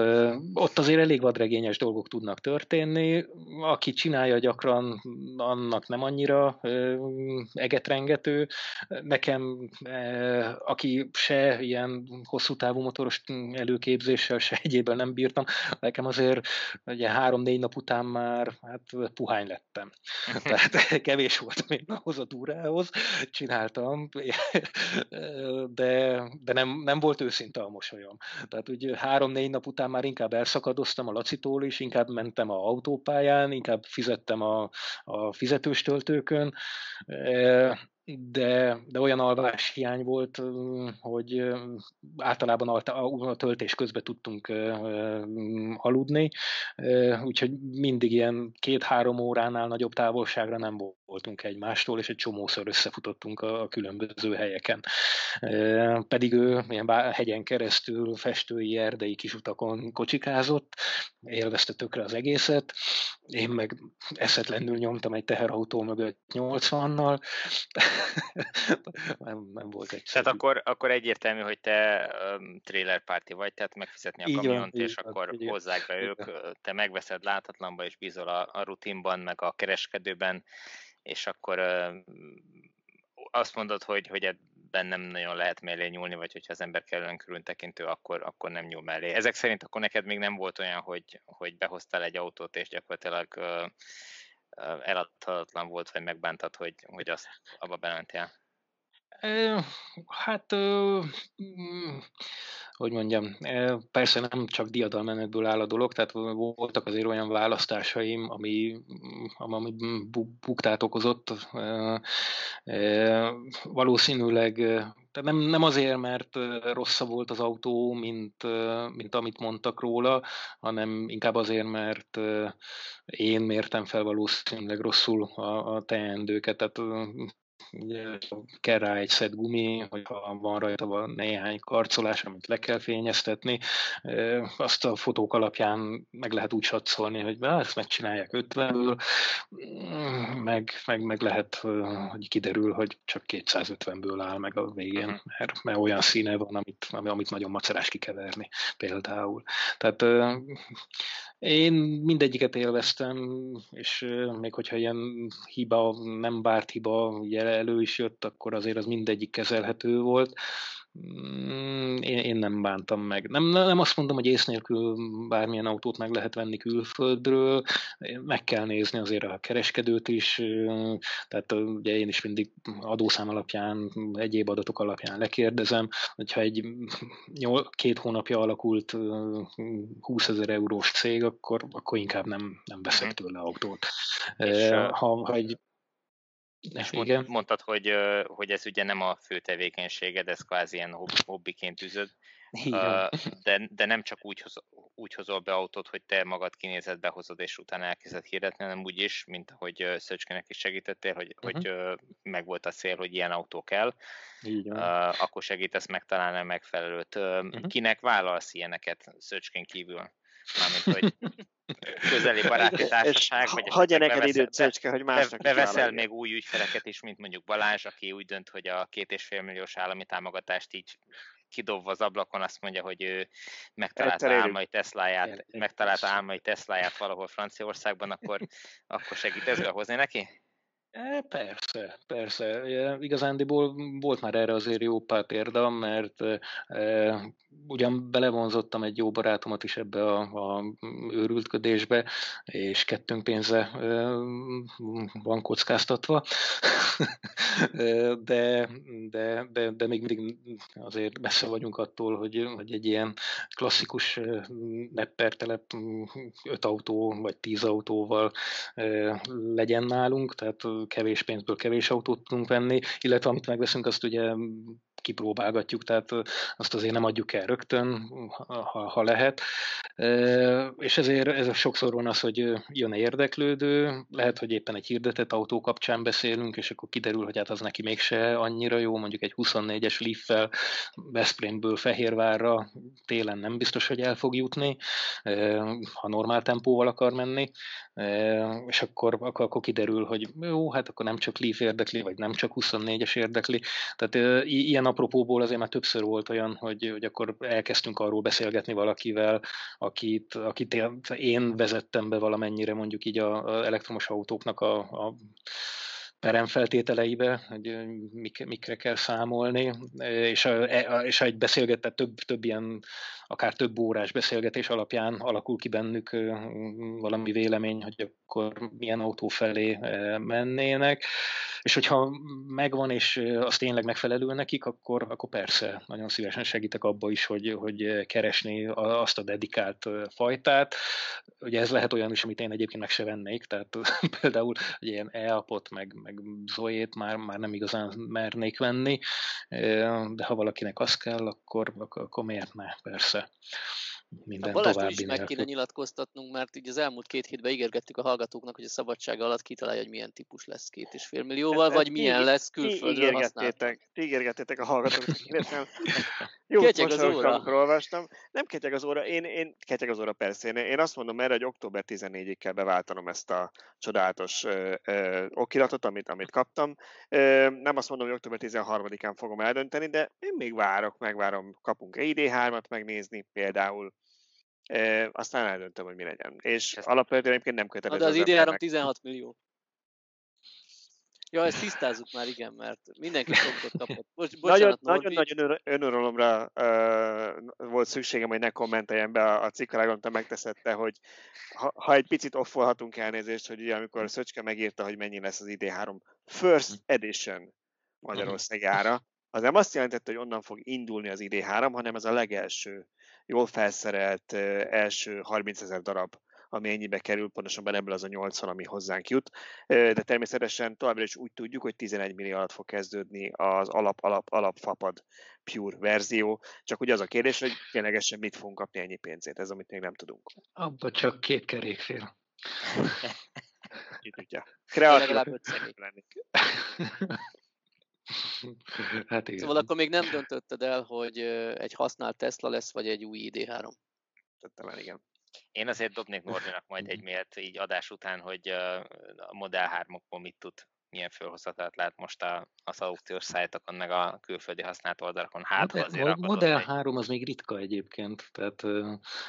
D: ott azért elég vadregényes dolgok tudnak történni, aki csinálja gyakran, annak nem annyira egetrengető. Nekem, aki se ilyen hosszú távú motoros előképzéssel, se egyébben nem bírtam, nekem azért ugye három-négy nap után már hát puhány lettem. Tehát kevés volt még ahhoz a túrához, csináltam, de, de nem, nem volt őszinte a mosolyom. Tehát úgy három-négy nap után már inkább elszakadoztam a Lacitól is, inkább mentem a autópályán, inkább fizettem a, a fizetős töltőkön, Uh, de, de olyan alvás hiány volt, hogy általában a, töltés közben tudtunk aludni, úgyhogy mindig ilyen két-három óránál nagyobb távolságra nem voltunk egymástól, és egy csomószor összefutottunk a, különböző helyeken. Pedig ő ilyen hegyen keresztül festői erdei kis utakon kocsikázott, élvezte tökre az egészet, én meg eszetlenül nyomtam egy teherautó mögött 80-nal, nem, nem volt egy.
A: Tehát akkor, akkor egyértelmű, hogy te um, trailer party vagy, tehát megfizetni a kamiont, van, és van, akkor így hozzák be ők, te megveszed látatlanba, és bízol a, a rutinban, meg a kereskedőben, és akkor uh, azt mondod, hogy, hogy ebben nem nagyon lehet mellé nyúlni, vagy hogyha az ember kellően körültekintő, akkor, akkor nem nyúl mellé. Ezek szerint akkor neked még nem volt olyan, hogy, hogy behoztál egy autót, és gyakorlatilag uh, eladhatatlan volt, vagy megbántad, hogy, hogy azt abba bementél?
D: Hát, mm, hogy mondjam, persze nem csak diadalmenetből áll a dolog, tehát voltak azért olyan választásaim, ami, ami buktát okozott. Valószínűleg tehát nem, nem azért, mert rosszabb volt az autó, mint, mint amit mondtak róla, hanem inkább azért, mert én mértem fel valószínűleg rosszul a, a teendőket. Tehát ugye kell rá egy szed gumi, hogyha van rajta van néhány karcolás, amit le kell fényeztetni, azt a fotók alapján meg lehet úgy satszolni, hogy bár ezt megcsinálják 50-ből, meg, meg, meg lehet, hogy kiderül, hogy csak 250-ből áll meg a végén, mhm. mert, mert olyan színe van, amit, amit nagyon macerás kikeverni például. Tehát én mindegyiket élveztem, és még hogyha ilyen hiba, nem bárt hiba elő is jött, akkor azért az mindegyik kezelhető volt. Mm, én, én nem bántam meg. Nem, nem azt mondom, hogy ész nélkül bármilyen autót meg lehet venni külföldről, meg kell nézni azért a kereskedőt is, tehát ugye én is mindig adószám alapján, egyéb adatok alapján lekérdezem, hogyha egy két hónapja alakult 20 ezer eurós cég, akkor, akkor inkább nem, nem veszek mhm. tőle autót. És, ha, ha egy
A: és Igen. mondtad, hogy, hogy ez ugye nem a fő tevékenységed, ez kvázi ilyen hobbiként üzöd, Igen. de, de nem csak úgy, hoz, úgy hozol be autót, hogy te magad kinézed, behozod, és utána elkezded hirdetni, hanem úgy is, mint hogy Szöcskének is segítettél, hogy, uh-huh. hogy meg volt a cél, hogy ilyen autó kell, Igen. akkor segítesz megtalálni a megfelelőt. Uh-huh. Kinek vállalsz ilyeneket Szöcskén kívül? Mármint, hogy közeli baráti társaság,
B: vagy hagyja neked időt, Szöcske, hogy másnak
A: Beveszel még új ügyfeleket is, mint mondjuk Balázs, aki úgy dönt, hogy a két és fél milliós állami támogatást így kidobva az ablakon azt mondja, hogy ő megtalálta álmai Tesláját, megtalálta álmai Tesláját valahol Franciaországban, akkor, akkor segít ez behozni neki?
D: E, persze, persze. Igazándiból volt már erre azért jó pár példa, mert e, ugyan belevonzottam egy jó barátomat is ebbe a, a őrültködésbe, és kettőnk pénze e, van kockáztatva, de, de, de, de még mindig azért messze vagyunk attól, hogy, hogy egy ilyen klasszikus neppertelep öt autó vagy tíz autóval legyen nálunk, tehát kevés pénzből kevés autót tudunk venni, illetve amit megveszünk, azt ugye kipróbálgatjuk, tehát azt azért nem adjuk el rögtön, ha, ha lehet. És ezért ez sokszor van az, hogy jön egy érdeklődő, lehet, hogy éppen egy hirdetett autó kapcsán beszélünk, és akkor kiderül, hogy hát az neki mégse annyira jó, mondjuk egy 24-es Leaf-fel Veszprémből Fehérvárra télen nem biztos, hogy el fog jutni, ha normál tempóval akar menni, és akkor, akkor, akkor kiderül, hogy jó, hát akkor nem csak Leaf érdekli, vagy nem csak 24-es érdekli. Tehát ilyen apropóból azért már többször volt olyan, hogy, hogy akkor elkezdtünk arról beszélgetni valakivel, akit, akit én vezettem be valamennyire mondjuk így a, elektromos autóknak a, a peremfeltételeibe, hogy mik, mikre kell számolni, és, a, és egy beszélgetett több, több ilyen, akár több órás beszélgetés alapján alakul ki bennük valami vélemény, hogy akkor milyen autó felé mennének, és hogyha megvan, és az tényleg megfelelő nekik, akkor, akkor persze nagyon szívesen segítek abba is, hogy, hogy keresni azt a dedikált fajtát. Ugye ez lehet olyan is, amit én egyébként meg se vennék, tehát például egy ilyen e-appot, meg, meg Zoét már, már nem igazán mernék venni, de ha valakinek az kell, akkor, akkor miért ne, persze
C: minden a további is meg kéne nyilatkoztatnunk, mert így az elmúlt két hétben ígérgettük a hallgatóknak, hogy a szabadság alatt kitalálja, hogy milyen típus lesz két és fél millióval, vagy milyen lesz külföldről használt.
B: Ígérgettétek a hallgatóknak, Jó, ketyeg az óra. olvastam. Nem ketyeg az óra, én, én ketyeg az óra persze. Én, én azt mondom erre, hogy október 14-ig kell beváltanom ezt a csodálatos ö, ö, okiratot, amit, amit kaptam. Ö, nem azt mondom, hogy október 13-án fogom eldönteni, de én még várok, megvárom, kapunk ID3-at megnézni például. E, aztán eldöntöm, hogy mi legyen. És alapvetően egyébként nem kötelező.
C: De az, az ID3 16 millió. Ja, ezt tisztázzuk már, igen, mert mindenki sokkot kapott. Bocs,
B: bocsánat, nagyon, nagyon, nagyon önörölomra uh, volt szükségem, hogy ne kommenteljem be a, a cikkalágon, te megteszed te, hogy ha, ha, egy picit offolhatunk elnézést, hogy ugye, amikor Szöcske megírta, hogy mennyi lesz az ID3 First Edition Magyarországára, az nem azt jelentette, hogy onnan fog indulni az ID3, hanem ez a legelső, jól felszerelt első 30 ezer darab ami ennyibe kerül, pontosabban ebből az a 80, ami hozzánk jut. De természetesen továbbra is úgy tudjuk, hogy 11 millió alatt fog kezdődni az alap, alap, alap fapad pure verzió. Csak ugye az a kérdés, hogy ténylegesen mit fogunk kapni ennyi pénzét, ez amit még nem tudunk.
D: Abba csak két kerékfél.
B: Ki tudja. Kreatív lenni.
C: Hát igen. Szóval akkor még nem döntötted el, hogy egy használt Tesla lesz, vagy egy új ID3?
B: Tettem el, igen.
A: Én azért dobnék Nordinak majd egy mélt így adás után, hogy a Model 3-okból mit tud, milyen felhozatát lát most a, az aukciós szájtokon, meg a külföldi használt oldalakon. Hát,
D: Model, azért Model 3 az még ritka egyébként, tehát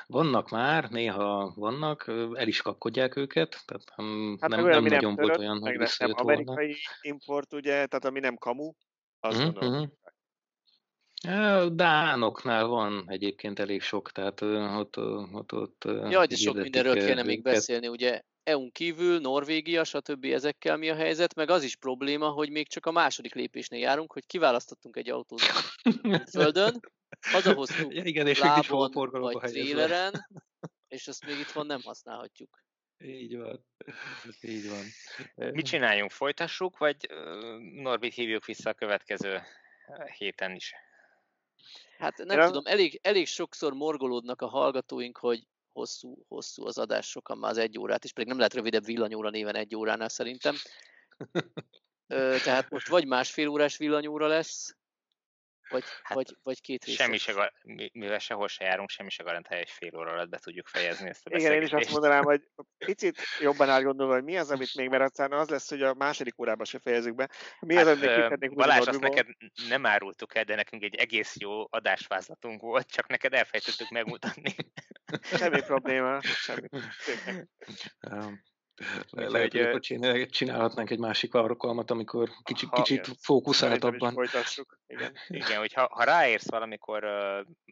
D: vannak már, néha vannak, el is kapkodják őket, tehát hát nem, nem nagyon nem volt olyan,
B: hogy nem amerikai import, ugye, tehát ami nem kamu, azt mm-hmm. gondolom,
D: Dánoknál van egyébként elég sok, tehát ott... ott, ott
C: Jaj, de sok mindenről kéne még beszélni, ugye EU-n kívül, Norvégia, stb. ezekkel mi a helyzet, meg az is probléma, hogy még csak a második lépésnél járunk, hogy kiválasztottunk egy autót földön, hazahoztuk ja, igen, és lábon vagy tréleren, és ezt még itt van nem használhatjuk.
D: Így van. Így van.
A: Mit csináljunk? Folytassuk, vagy Norbit hívjuk vissza a következő héten is?
C: Hát nem Én tudom, elég, elég sokszor morgolódnak a hallgatóink, hogy hosszú, hosszú az adás, sokan már az egy órát, és pedig nem lehet rövidebb villanyóra néven egy óránál szerintem. Ö, tehát most vagy másfél órás villanyóra lesz, vagy, hát, vagy, vagy két részes.
A: Semmi se, mivel sehol se járunk, semmi se garantálja, hogy fél óra alatt be tudjuk fejezni ezt
B: a Igen, én is azt mondanám, hogy picit jobban átgondolva, hogy mi az, amit még, mert aztán az lesz, hogy a második órában se fejezzük be. Mi hát, az, amit még
A: Balázs, azt neked nem árultuk el, de nekünk egy egész jó adásvázlatunk volt, csak neked elfejtettük megmutatni.
B: semmi probléma, semmi.
D: Lehet, hogy akkor csinálhatnánk egy másik alkalmat, amikor kicsit, ha, kicsit fókuszáltabban.
A: Folytassuk. Igen, igen hogyha ha ráérsz valamikor,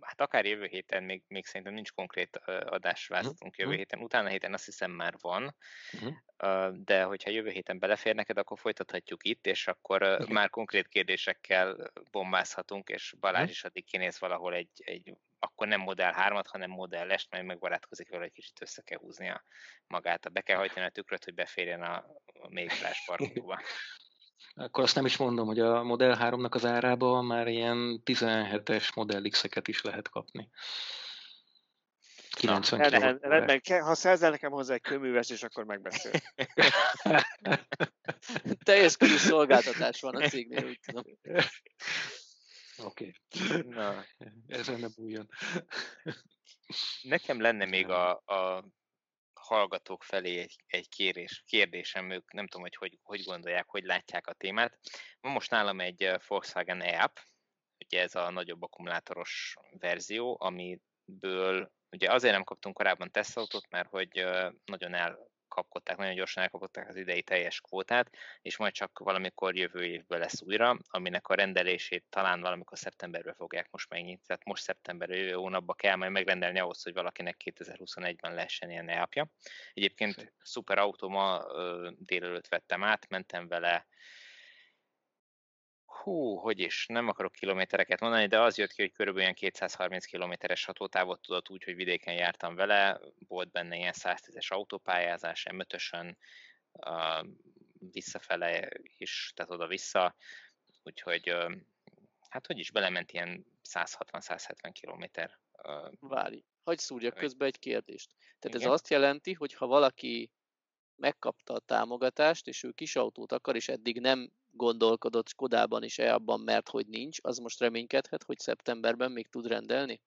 A: hát akár jövő héten, még, még szerintem nincs konkrét adás választunk jövő héten, utána héten azt hiszem már van, de hogyha jövő héten belefér neked, akkor folytathatjuk itt, és akkor már konkrét kérdésekkel bombázhatunk, és Balázs is addig kinéz valahol egy, egy akkor nem Model 3-at, hanem Model est, majd megbarátkozik vele, egy kicsit össze kell húzni a magát, be kell hajtani a tükröt, hogy beférjen a, a még parkolóba.
D: Akkor azt nem is mondom, hogy a Model 3-nak az árában már ilyen 17-es Model X-eket is lehet kapni.
B: 90 Na, rendben, rendben, ha szerzel nekem hozzá egy kőműves, és akkor megbeszél.
C: Teljes körű szolgáltatás van a cégnél, úgy tudom.
D: Oké. Okay. Na. Ezen ne bújjon.
A: Nekem lenne még a, a hallgatók felé egy, egy kérés, kérdésem, ők nem tudom, hogy, hogy hogy gondolják, hogy látják a témát. Van most nálam egy Volkswagen e-app, ugye ez a nagyobb akkumulátoros verzió, amiből ugye azért nem kaptunk korábban tesztautót, mert hogy nagyon el kapkodták, nagyon gyorsan elkapkodták az idei teljes kvótát, és majd csak valamikor jövő évben lesz újra, aminek a rendelését talán valamikor szeptemberben fogják most megnyitni, tehát most szeptember jövő hónapban kell majd megrendelni ahhoz, hogy valakinek 2021-ben lehessen ilyen apja. Egyébként szuper autó ma délelőtt vettem át, mentem vele hú, hogy is, nem akarok kilométereket mondani, de az jött ki, hogy körülbelül 230 kilométeres hatótávot tudott úgy, hogy vidéken jártam vele, volt benne ilyen 110-es autópályázás, m uh, visszafele is, tehát oda-vissza, úgyhogy hát hogy is belement ilyen 160-170 kilométer.
C: Várj, hagyj szúrja közbe egy kérdést. Tehát Igen? ez azt jelenti, hogy ha valaki megkapta a támogatást, és ő kis autót akar, és eddig nem gondolkodott Skodában is e abban, mert hogy nincs, az most reménykedhet, hogy szeptemberben még tud rendelni?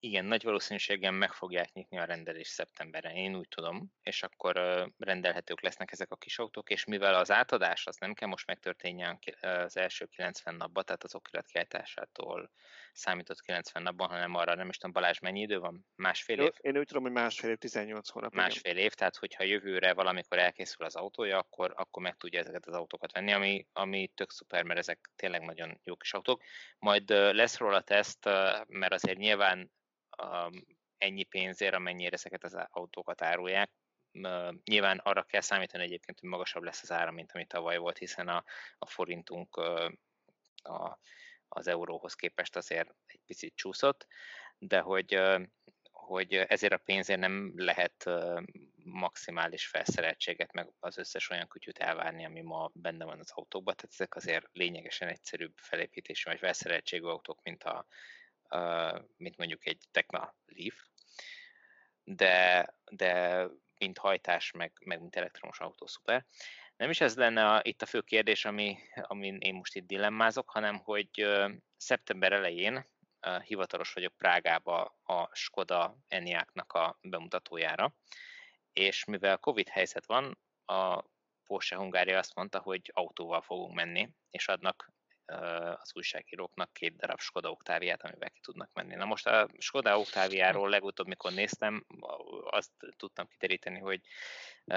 A: Igen, nagy valószínűséggel meg fogják nyitni a rendelés szeptemberben, én úgy tudom, és akkor rendelhetők lesznek ezek a kis autók, és mivel az átadás az nem kell most megtörténjen az első 90 napban, tehát az okirat számított 90 napban, hanem arra nem is tudom, Balázs, mennyi idő van? Másfél év?
B: Én úgy tudom, hogy másfél év, 18 hónap.
A: Másfél év, tehát hogyha jövőre valamikor elkészül az autója, akkor, akkor meg tudja ezeket az autókat venni, ami, ami tök szuper, mert ezek tényleg nagyon jó kis autók. Majd lesz róla teszt, mert azért nyilván ennyi pénzért, amennyire ezeket az autókat árulják. Nyilván arra kell számítani egyébként, hogy magasabb lesz az ára, mint ami tavaly volt, hiszen a, a forintunk a, az euróhoz képest azért egy picit csúszott, de hogy, hogy ezért a pénzért nem lehet maximális felszereltséget, meg az összes olyan kütyűt elvárni, ami ma benne van az autókban, tehát ezek azért lényegesen egyszerűbb felépítésű vagy felszereltségű autók, mint a, mint mondjuk egy Tekna Leaf, de, de mint hajtás, meg, meg mint elektromos autó szuper. Nem is ez lenne a, itt a fő kérdés, ami, amin én most itt dilemmázok, hanem hogy szeptember elején hivatalos vagyok Prágába a Skoda Enyaqnak a bemutatójára, és mivel Covid helyzet van, a Porsche Hungária azt mondta, hogy autóval fogunk menni, és adnak az újságíróknak két darab Skoda Oktáviát, amivel ki tudnak menni. Na most a Skoda Oktáviáról legutóbb, mikor néztem, azt tudtam kiteríteni, hogy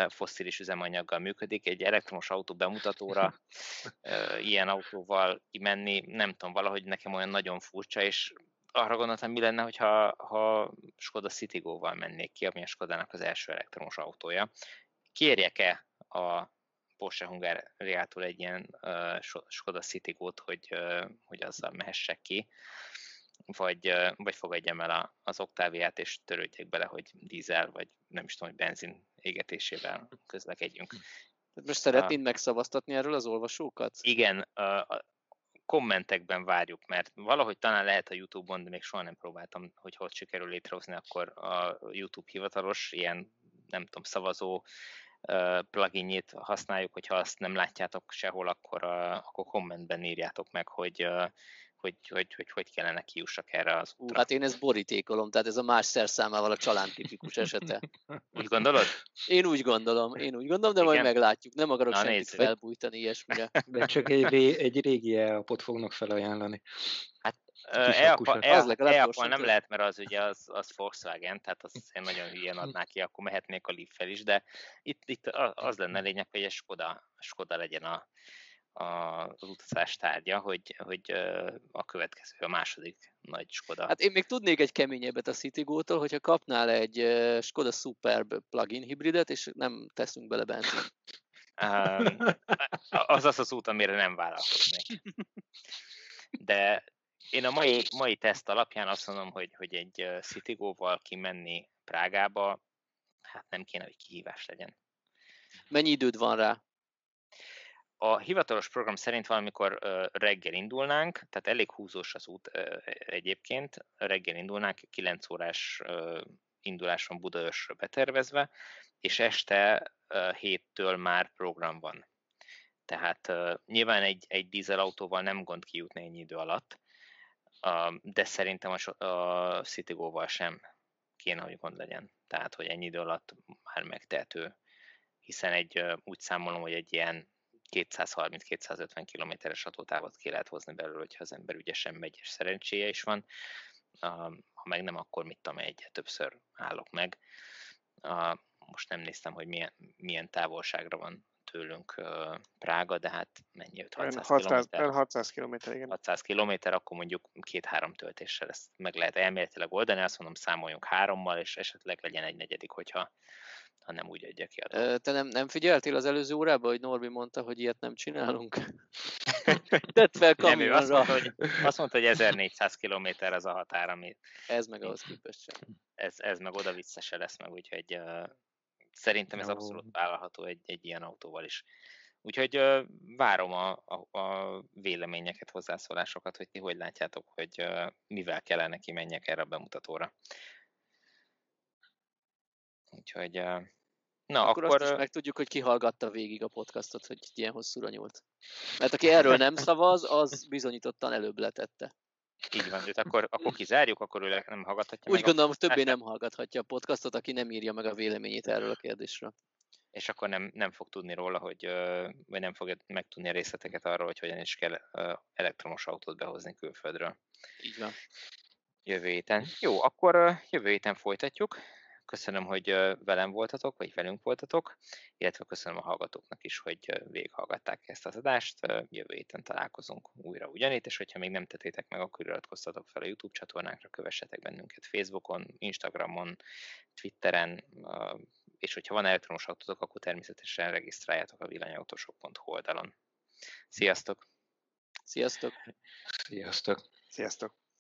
A: fosszilis üzemanyaggal működik. Egy elektromos autó bemutatóra ilyen autóval kimenni, nem tudom, valahogy nekem olyan nagyon furcsa, és arra gondoltam, mi lenne, hogyha, ha Skoda Citigo-val mennék ki, ami a Skodának az első elektromos autója. Kérjek-e a Porsche Hungáriától egy ilyen uh, Skoda Citigo-t, hogy, uh, hogy azzal mehessek ki, vagy, uh, vagy fogadjam el a, az Octaviát, és törődjek bele, hogy dízel, vagy nem is tudom, hogy benzin égetésével közlekedjünk.
C: Most szeretnéd megszavaztatni erről az olvasókat?
A: Igen, uh, kommentekben várjuk, mert valahogy talán lehet a YouTube-on, de még soha nem próbáltam, hogy hogy sikerül létrehozni, akkor a YouTube hivatalos ilyen, nem tudom, szavazó pluginjét használjuk, hogyha azt nem látjátok sehol, akkor, akkor kommentben írjátok meg, hogy, hogy, hogy, hogy, hogy kellene kiussak erre az
C: útra. Hát én ezt borítékolom, tehát ez a más szerszámával a csalán tipikus esete.
A: Úgy gondolod?
C: Én úgy gondolom, én úgy gondolom, de Igen? majd meglátjuk. Nem akarok Na, senkit nézzük. felbújtani ilyesmire.
D: De csak egy, ré, egy régi elapot fognak felajánlani.
A: Hát E-Apple nem lehet, mert az ugye az, az Volkswagen, tehát az én nagyon hülyen adná ki, akkor mehetnék a Leaf-fel is, de itt, itt az lenne lényeg, hogy egy Skoda, Skoda legyen a, a, az utazás tárgya, hogy, hogy a következő, a második nagy Skoda.
C: Hát én még tudnék egy keményebbet a Citigo-tól, hogyha kapnál egy Skoda Superb plug-in hibridet, és nem teszünk bele benzin.
A: az az az út, amire nem vállalkoznék. De, én a mai, mai teszt alapján azt mondom, hogy, hogy egy Citigo-val kimenni Prágába, hát nem kéne, hogy kihívás legyen.
C: Mennyi időd van rá?
A: A hivatalos program szerint valamikor reggel indulnánk, tehát elég húzós az út egyébként, reggel indulnánk, 9 órás indulás van Budaörsről betervezve, és este héttől már program van. Tehát nyilván egy, egy dízelautóval nem gond kijutni ennyi idő alatt, de szerintem a, a Citigo-val sem kéne, hogy gond legyen. Tehát, hogy ennyi idő alatt már megtehető, hiszen egy, úgy számolom, hogy egy ilyen 230-250 kilométeres hatótávot ki lehet hozni belőle, hogyha az ember ügyesen megy, és szerencséje is van. Ha meg nem, akkor mit tudom, egyet többször állok meg. Most nem néztem, hogy milyen, milyen távolságra van tőlünk Prága, de hát mennyi
B: 600 km? 600 km, igen.
A: 600 km, akkor mondjuk két-három töltéssel ezt meg lehet elméletileg oldani, azt mondom számoljunk hárommal, és esetleg legyen egy negyedik, hogyha ha nem úgy adja ki a.
C: Te nem, nem figyeltél az előző órában, hogy Norbi mondta, hogy ilyet nem csinálunk? Tett fel kamionra.
A: azt, mondta, hogy, azt mondta, hogy 1400 km az a határ, ami...
C: Ez meg ahhoz képest sem.
A: Ez, ez meg oda-vissza se lesz meg, úgyhogy szerintem ez abszolút vállalható egy, egy ilyen autóval is. Úgyhogy uh, várom a, a, a véleményeket, hozzászólásokat, hogy ti hogy látjátok, hogy uh, mivel kellene kimenjek erre a bemutatóra. Úgyhogy,
C: na akkor, akkor azt is megtudjuk, hogy ki hallgatta végig a podcastot, hogy ilyen hosszúra nyúlt. Mert aki erről nem szavaz, az bizonyítottan előbb letette.
A: Így van, őt akkor, akkor kizárjuk, akkor ő nem hallgathatja
C: Úgy meg gondolom, a... többé nem hallgathatja a podcastot, aki nem írja meg a véleményét erről a kérdésről.
A: És akkor nem, nem fog tudni róla, hogy, vagy nem fogja megtudni a részleteket arról, hogy hogyan is kell elektromos autót behozni külföldről.
C: Így van.
A: Jövő héten. Jó, akkor jövő héten folytatjuk. Köszönöm, hogy velem voltatok, vagy velünk voltatok, illetve köszönöm a hallgatóknak is, hogy végighallgatták ezt az adást. Jövő héten találkozunk újra ugyanitt, és hogyha még nem tettétek meg, akkor iratkoztatok fel a YouTube csatornánkra, kövessetek bennünket Facebookon, Instagramon, Twitteren, és hogyha van elektromos autótok, akkor természetesen regisztráljátok a villanyautósok.hu oldalon. Sziasztok!
C: Sziasztok!
D: Sziasztok!
B: Sziasztok!